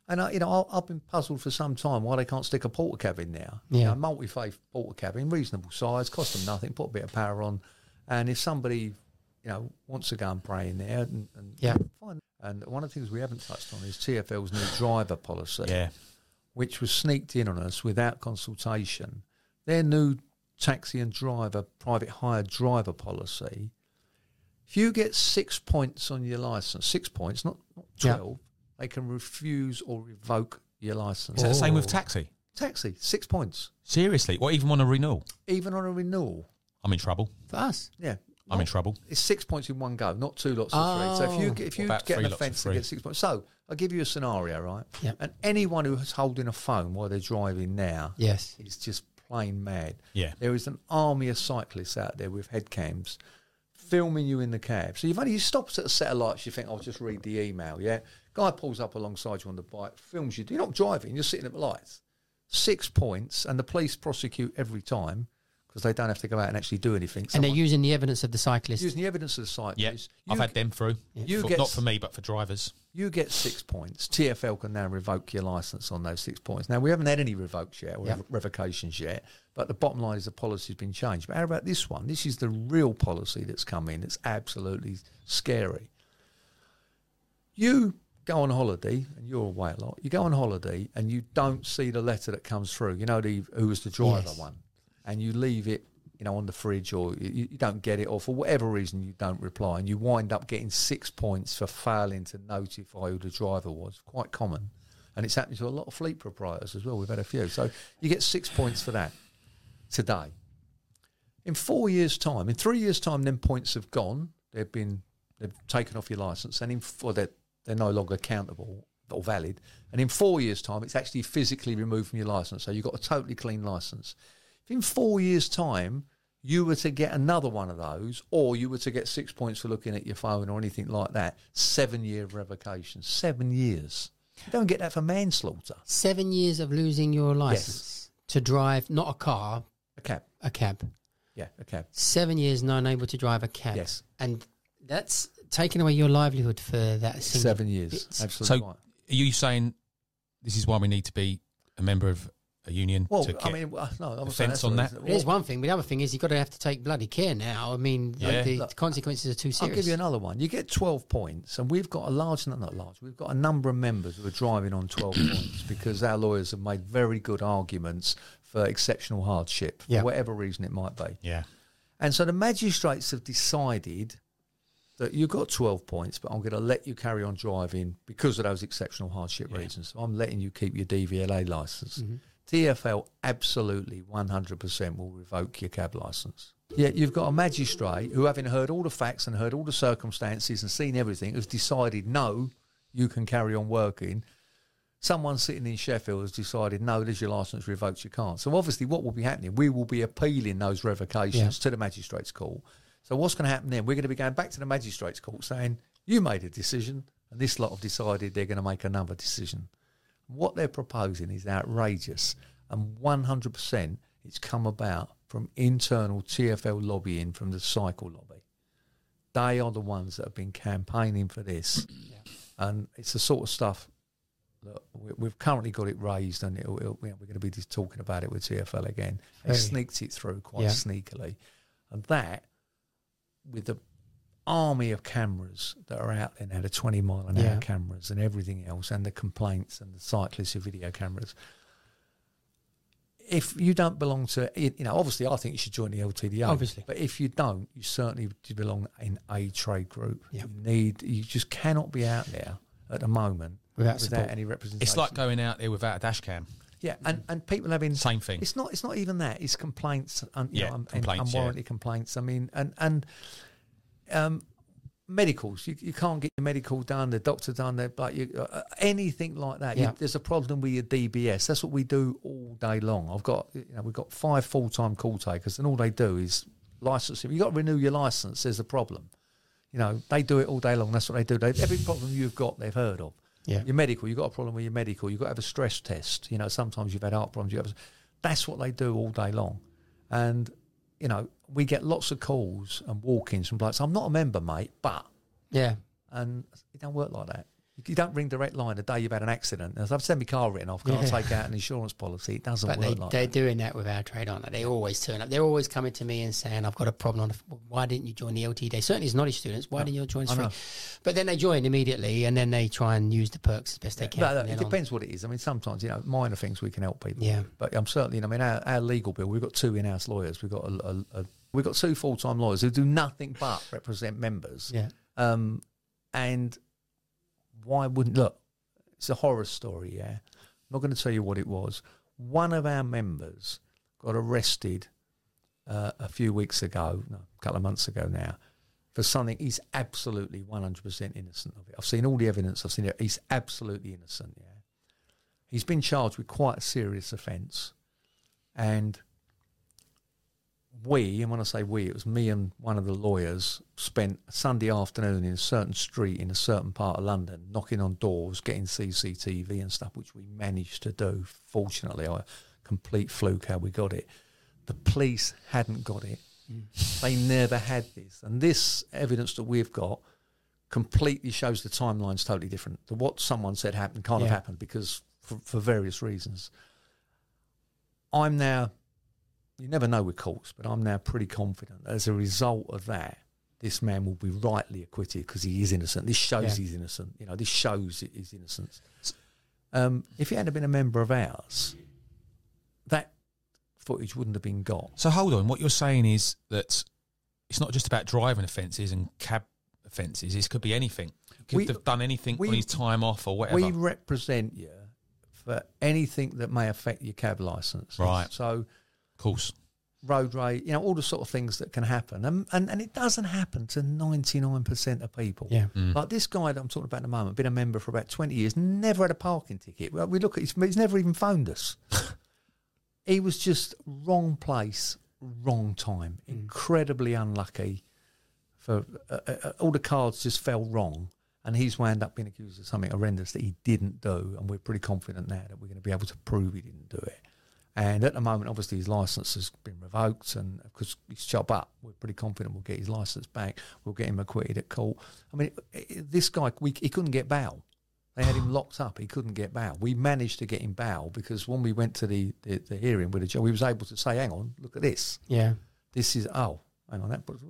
And I, you know, I- I've been puzzled for some time why they can't stick a porter cab in there. You Yeah. know, multi-faith Portakabin, reasonable size, cost them nothing, put a bit of power on, and if somebody, you know, wants to go and pray in there, and, and Yeah. fine. And one of the things we haven't touched on is TFL's new driver policy Yeah, which was sneaked in on us without consultation. Their new taxi and driver, private hire driver policy. If you get six points on your license, six points, not, not Yeah. 12, they can refuse or revoke your license. is that the same with Oh. taxi? Taxi, six points. Seriously, or even on a renewal? Even on a renewal. I'm in trouble. for us. Yeah. I'm in trouble. It's six points in one go, not two lots of three. So if you Oh. get- if you about get three an lots of offence three? and get six points, so I'll give you a scenario, right? Yep. And anyone who is holding a phone while they're driving now Yes. is just plain mad. Yeah. There is an army of cyclists out there with head cams filming you in the cab. So you've only you stop at a set of lights, you think, I'll just read the email, yeah? Guy pulls up alongside you on the bike, films you. You're not driving, you're sitting at the lights. Six points, and the police prosecute every time because they don't have to go out and actually do anything. And they're using the evidence of the cyclist. using the evidence of the cyclist. Yeah, You, I've had them through. You For- get not for me, but for drivers. you get six points. TFL can now revoke your license on those six points. Now we haven't had any revokes yet or Yep. revocations yet, but the bottom line is the policy's been changed. But how about this one? This is the real policy that's come in. It's absolutely scary. You go on holiday and you're away a lot. You go on holiday and you don't see the letter that comes through. You know the who was the driver Yes. one, and you leave it. You know, on the fridge, or you, you don't get it, or for whatever reason you don't reply, and you wind up getting six points for failing to notify who the driver was. Quite common, and it's happening to a lot of fleet proprietors as well. We've had a few, so you get six points for that today. In four years' time, in three years' time, then points have gone. They've been they've taken off your license, and in four, they're they're no longer countable or valid. And in four years' time, it's actually physically removed from your license, so you've got a totally clean license. If in four years' time you were to get another one of those, or you were to get six points for looking at your phone or anything like that, seven year revocation, seven years. You don't get that for manslaughter. Seven years of losing your license to drive not a car, A cab, a cab. yeah, a cab. Seven years not unable to drive a cab. Yes. And that's taking away your livelihood for that single Seven years, bit. absolutely So, right. are you saying this is why we need to be a member of a union Well, to get I mean, well, no, I'm offence saying that's on that? reason. It is one thing, but the other thing is you've got to have to take bloody care now. I mean, the- Yeah. the Look, consequences are too serious. I'll serious. give you another one. You get 12 points, and we've got a large, not not large, we've got a number of members who are driving on 12 points because our lawyers have made very good arguments for exceptional hardship, Yeah. for whatever reason it might be. Yeah. And so the magistrates have decided that you've got 12 points, but I'm going to let you carry on driving because of those exceptional hardship Yeah. reasons. So I'm letting you keep your DVLA license. Mhm. TFL absolutely 100% will revoke your cab license. Yet you've got a magistrate who, having heard all the facts and heard all the circumstances and seen everything, has decided no, you can carry on working. Someone sitting in Sheffield has decided no, there's your license revoked, you can't. So obviously, what will be happening? We will be appealing those revocations Yeah. to the magistrates' court. So what's going to happen then? We're going to be going back to the magistrates' court saying you made a decision, and this lot have decided they're going to make another decision. What they're proposing is outrageous, and 100% it's come about from internal TFL lobbying from the cycle lobby. They are the ones that have been campaigning for this, and it's the sort of stuff that we- we've currently got it raised, and it'll, it'll, we're going to be just talking about it with TFL again. They sneaked it through quite Yeah. sneakily, and that with the army of cameras that are out there now, the 20 mile an hour Yeah. cameras and everything else, and the complaints and the cyclists with video cameras. If you don't belong to, you know, obviously I think you should join the LTDA. Obviously. But if you don't, you certainly do belong in a trade group. Yeah. You need, you just cannot be out there at the moment Without without any representation. It's like going out there without a dash cam. Yeah, and, and people having Same thing. It's not. It's not even that. It's complaints. And, you Yeah, know, complaints, and yeah. unwarranted complaints. I mean, and and um, medicals. You, you can't get your medical done. The doctor done. The, but you, uh, anything like that. You- Yeah. there's a problem with your DBS. That's what we do all day long. I've got. You know, we've got five full time call takers, and all they do is licensing. You got to renew your license. There's a problem. You know, they do it all day long. That's what they do. They, every problem you've got, they've heard of. Yeah. Your medical, you've got a problem with your medical. You've got to have a stress test. You know, sometimes you've had heart problems. You have. That's what they do all day long, and you know, we get lots of calls and walk-ins from blokes. I'm not a member, mate, but Yeah. and it don't work like that. You don't ring direct line the day you've had an accident. I've sent my car written off, can't Yeah. take out an insurance policy. It doesn't But work they, like they're that. doing that with our trade, aren't they? They always turn up. They're always coming to me and saying, I've got a problem. Why didn't you join the LTDA? Certainly as knowledge students, why didn't you join? It's free. But then they join immediately and then they try and use the perks as best they can. But, uh, it then on. depends what it is. I mean, sometimes you know, minor things we can help people. Yeah. But I'm certainly. I mean, our, our legal bill. We've got two in-house lawyers. We've got a, a, a we've got two full-time lawyers who do nothing but represent members. Yeah. Um, and why wouldn't look? It's a horror story. Yeah, I'm not going to tell you what it was. One of our members got arrested uh, a few weeks ago, no, a couple of months ago now, for something he's absolutely 100% innocent of it. I've seen all the evidence. I've seen it. He's absolutely innocent. Yeah, he's been charged with quite a serious offence, and we, and when I say we, it was me and one of the lawyers, spent a Sunday afternoon in a certain street in a certain part of London, knocking on doors, getting CCTV and stuff, which we managed to do. Fortunately, a complete fluke how we got it. The police hadn't got it. Mm. They never had this. And this evidence that we've got completely shows the timeline's totally different. The, what someone said happened can't Yeah. have happened because for, for various reasons. I'm now you never know with courts, but I'm now pretty confident as a result of that, this man will be rightly acquitted because he is innocent. This shows Yeah. he's innocent. You know, this shows his innocence. Um, if he hadn't been a member of ours, that footage wouldn't have been got. So hold on. What you're saying is that it's not just about driving offences and cab offences. This could be anything. He could We- have done anything we- on his time off or whatever. We represent you for anything that may affect your cab license. Right. So course. road rage, you know, all the sort of things that can happen. And, and, and it doesn't happen to 99% of people. Yeah. Like this guy that I'm talking about at the moment, been a member for about 20 years, never had a parking ticket. Well, we look at, he's, he's never even phoned us. he was just wrong place, wrong time. Incredibly unlucky. For uh, uh, uh, all the cards just fell wrong, and he's wound up being accused of something horrendous that he didn't do. And we're pretty confident now that we're going to be able to prove he didn't do it. And at the moment, obviously, his license has been revoked, and because he's shot up, we're pretty confident we'll get his license back. We'll get him acquitted at court. I mean, i- i- this guy, we, he couldn't get bail. They had him locked up. He couldn't get bail. We managed to get him bail because when we went to the, the, the hearing with the judge, we was able to say, "Hang on, look at this. Yeah. This is oh, hang on, that was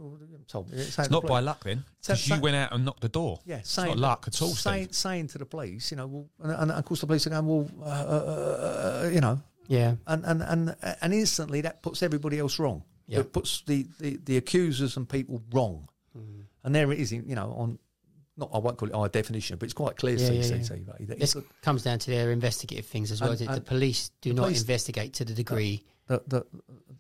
told me. It's, It's not by luck then, because you went out and knocked the door. yeah, it's saying, not luck at all. Saying, saying to the police, you know, well, and, and of course the police are going, well, uh, uh, uh, you know, Yeah. and and and and instantly that puts everybody else wrong. Yeah. It puts the, the, the accusers and people wrong, Mm. and there it is. You know, on not I won't call it our definition, but it's quite clear Yeah, yeah, CCTV. that This you comes down to their investigative things as well. And- it? the police do the not police- investigate to the degree. the, the,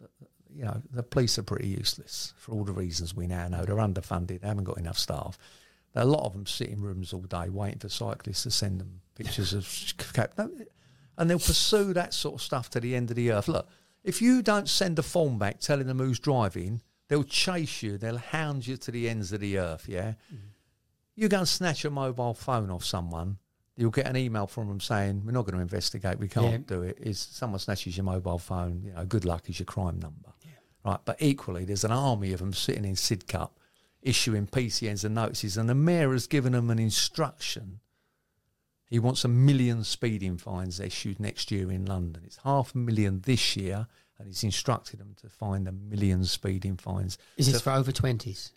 the, you know, the police are pretty useless for all the reasons we now know. They're underfunded, they haven't got enough staff. There are a lot of them sit in rooms all day waiting for cyclists to send them pictures of cap. no, And they'll pursue that sort of stuff to the end of the earth. Look, if you don't send a form back telling them who's driving, they'll chase you, they'll hound you to the ends of the earth, yeah? Mm-hmm. You go and snatch a mobile phone off someone, you'll get an email from them saying, We're not going to investigate, we can't Yeah. do it. Is someone snatches your mobile phone, you know, good luck is your crime number. Right. But equally there's an army of them sitting in Sidcup issuing PCNs and notices, and the mayor has given them an instruction. He wants a million speeding fines issued next year in London. It's half a million this year, and he's instructed them to find a million speeding fines. Is this So- for over 20s?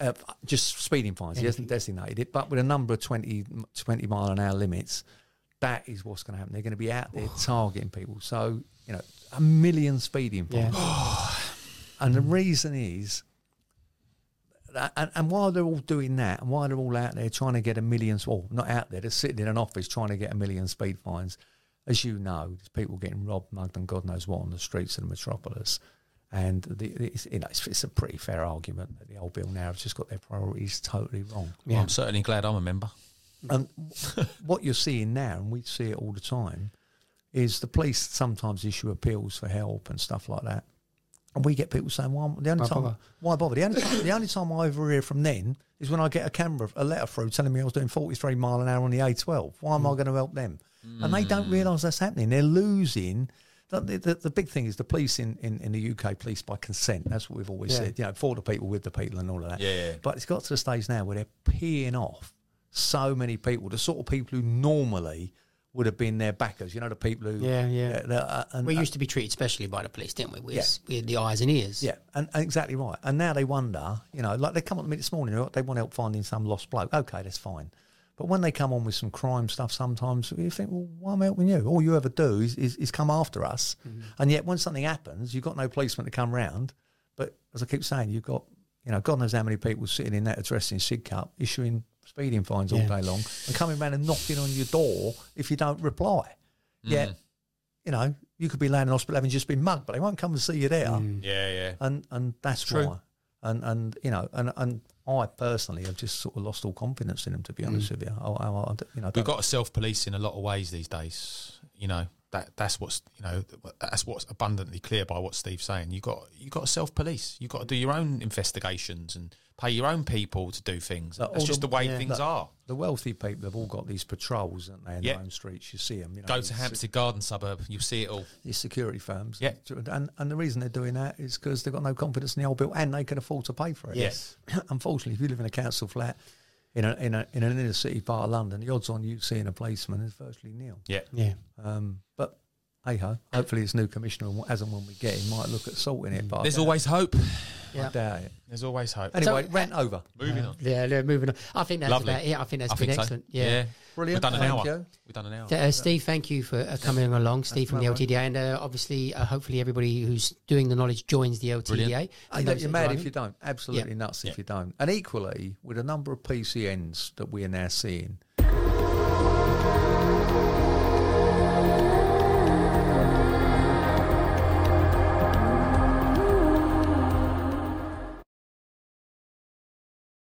uh, just speeding fines. He hasn't designated it, but with a number of 20, 20 mile an hour limits, that is what's going to happen. They're going to be out there targeting people. So, you know, a million speeding fines. and the reason is, and, and while they're all doing that, and while they're all out there trying to get a million, well, not out there, they're sitting in an office trying to get a million speed fines. As you know, there's people getting robbed, mugged, and God knows what on the streets of the metropolis. And the, it's, you know, it's, it's a pretty fair argument that the old Bill now has just got their priorities totally wrong. Well, I'm certainly glad I'm a member. And what you're seeing now, and we see it all the time, is the police sometimes issue appeals for help and stuff like that. And we get people saying, "Well, the only Why time, bother? why bother? The only time, the only time I ever hear from them is when I get a camera, a letter through telling me I was doing 43 mile an hour on the A12. Why am I hmm. going to help them? And they don't hmm. realise that's happening. They're losing. The, the, the big thing is the police in, in, in the UK police by consent. That's what we've always Yeah. said. You know, for the people, with the people, and all of that. Yeah, yeah. But it's got to the stage now where they're peeing off so many people, the sort of people who normally would have been their backers. You know, the people who Yeah, yeah. uh, uh, and, We used to be treated specially by the police, didn't we? We Yeah. we had the eyes and ears. yeah, and, and exactly right. And now they wonder, you know, like they come up to me this morning, they want help finding some lost bloke. Okay, that's fine. But when they come on with some crime stuff, sometimes you think, well, why am I helping you? All you ever do is, is, is come after us. And yet when something happens, you've got no policeman to come round. But as I keep saying, you've got, you know, God knows how many people sitting in that address in Sidcup issuing speeding fines all day long and coming round and knocking on your door if you don't reply. Yet, mm. you know, you could be laying in hospital having just been mugged, but they won't come and see you there mm. Yeah, yeah. and and that's True. why. And and you know, and and I personally have just sort of lost all confidence in them. To be honest mm. with you, I, I, I- you know, We've got to self police in a lot of ways these days. You know that that's what's you know that's what's abundantly clear by what Steve's saying. You got you got to self police. You have got to do your own investigations and pay your own people to do things. Like That's all just the- the way yeah. things Like- are. the wealthy people have all got these patrols, don't they, in Yeah. their own streets. You see them. You know, Go to Hampstead Garden suburb, you'll see it all. These security firms. Yeah. and and the reason they're doing that is because they've got no confidence in the old bill, and they can afford to pay for it. Yes. Unfortunately, if you live in a council flat. In, a, in, a, in an inner city part of London, the odds on you seeing a policeman is virtually nil. Yeah. Yeah. Um, but hey ho, hopefully this new commissioner, as and when we get him, might look at sorting it. But There's doubt- always hope. I doubt it. There's always hope. Anyway, So- rant over. Moving on. Yeah, yeah, moving on. I think that's Lovely. about it. I think that's I been think so. excellent. Yeah. Brilliant. We've done an Thank hour. you. We've done an hour. Uh, Steve, thank you for uh, coming along. Steve from the no. LTDA, and uh, obviously, uh, hopefully, everybody who's doing the knowledge joins the LTDA. Brilliant. and Hey, those you're that mad drive if it. you don't. Absolutely nuts if Yeah. you don't. And equally, with a number of PCNs that we are now seeing,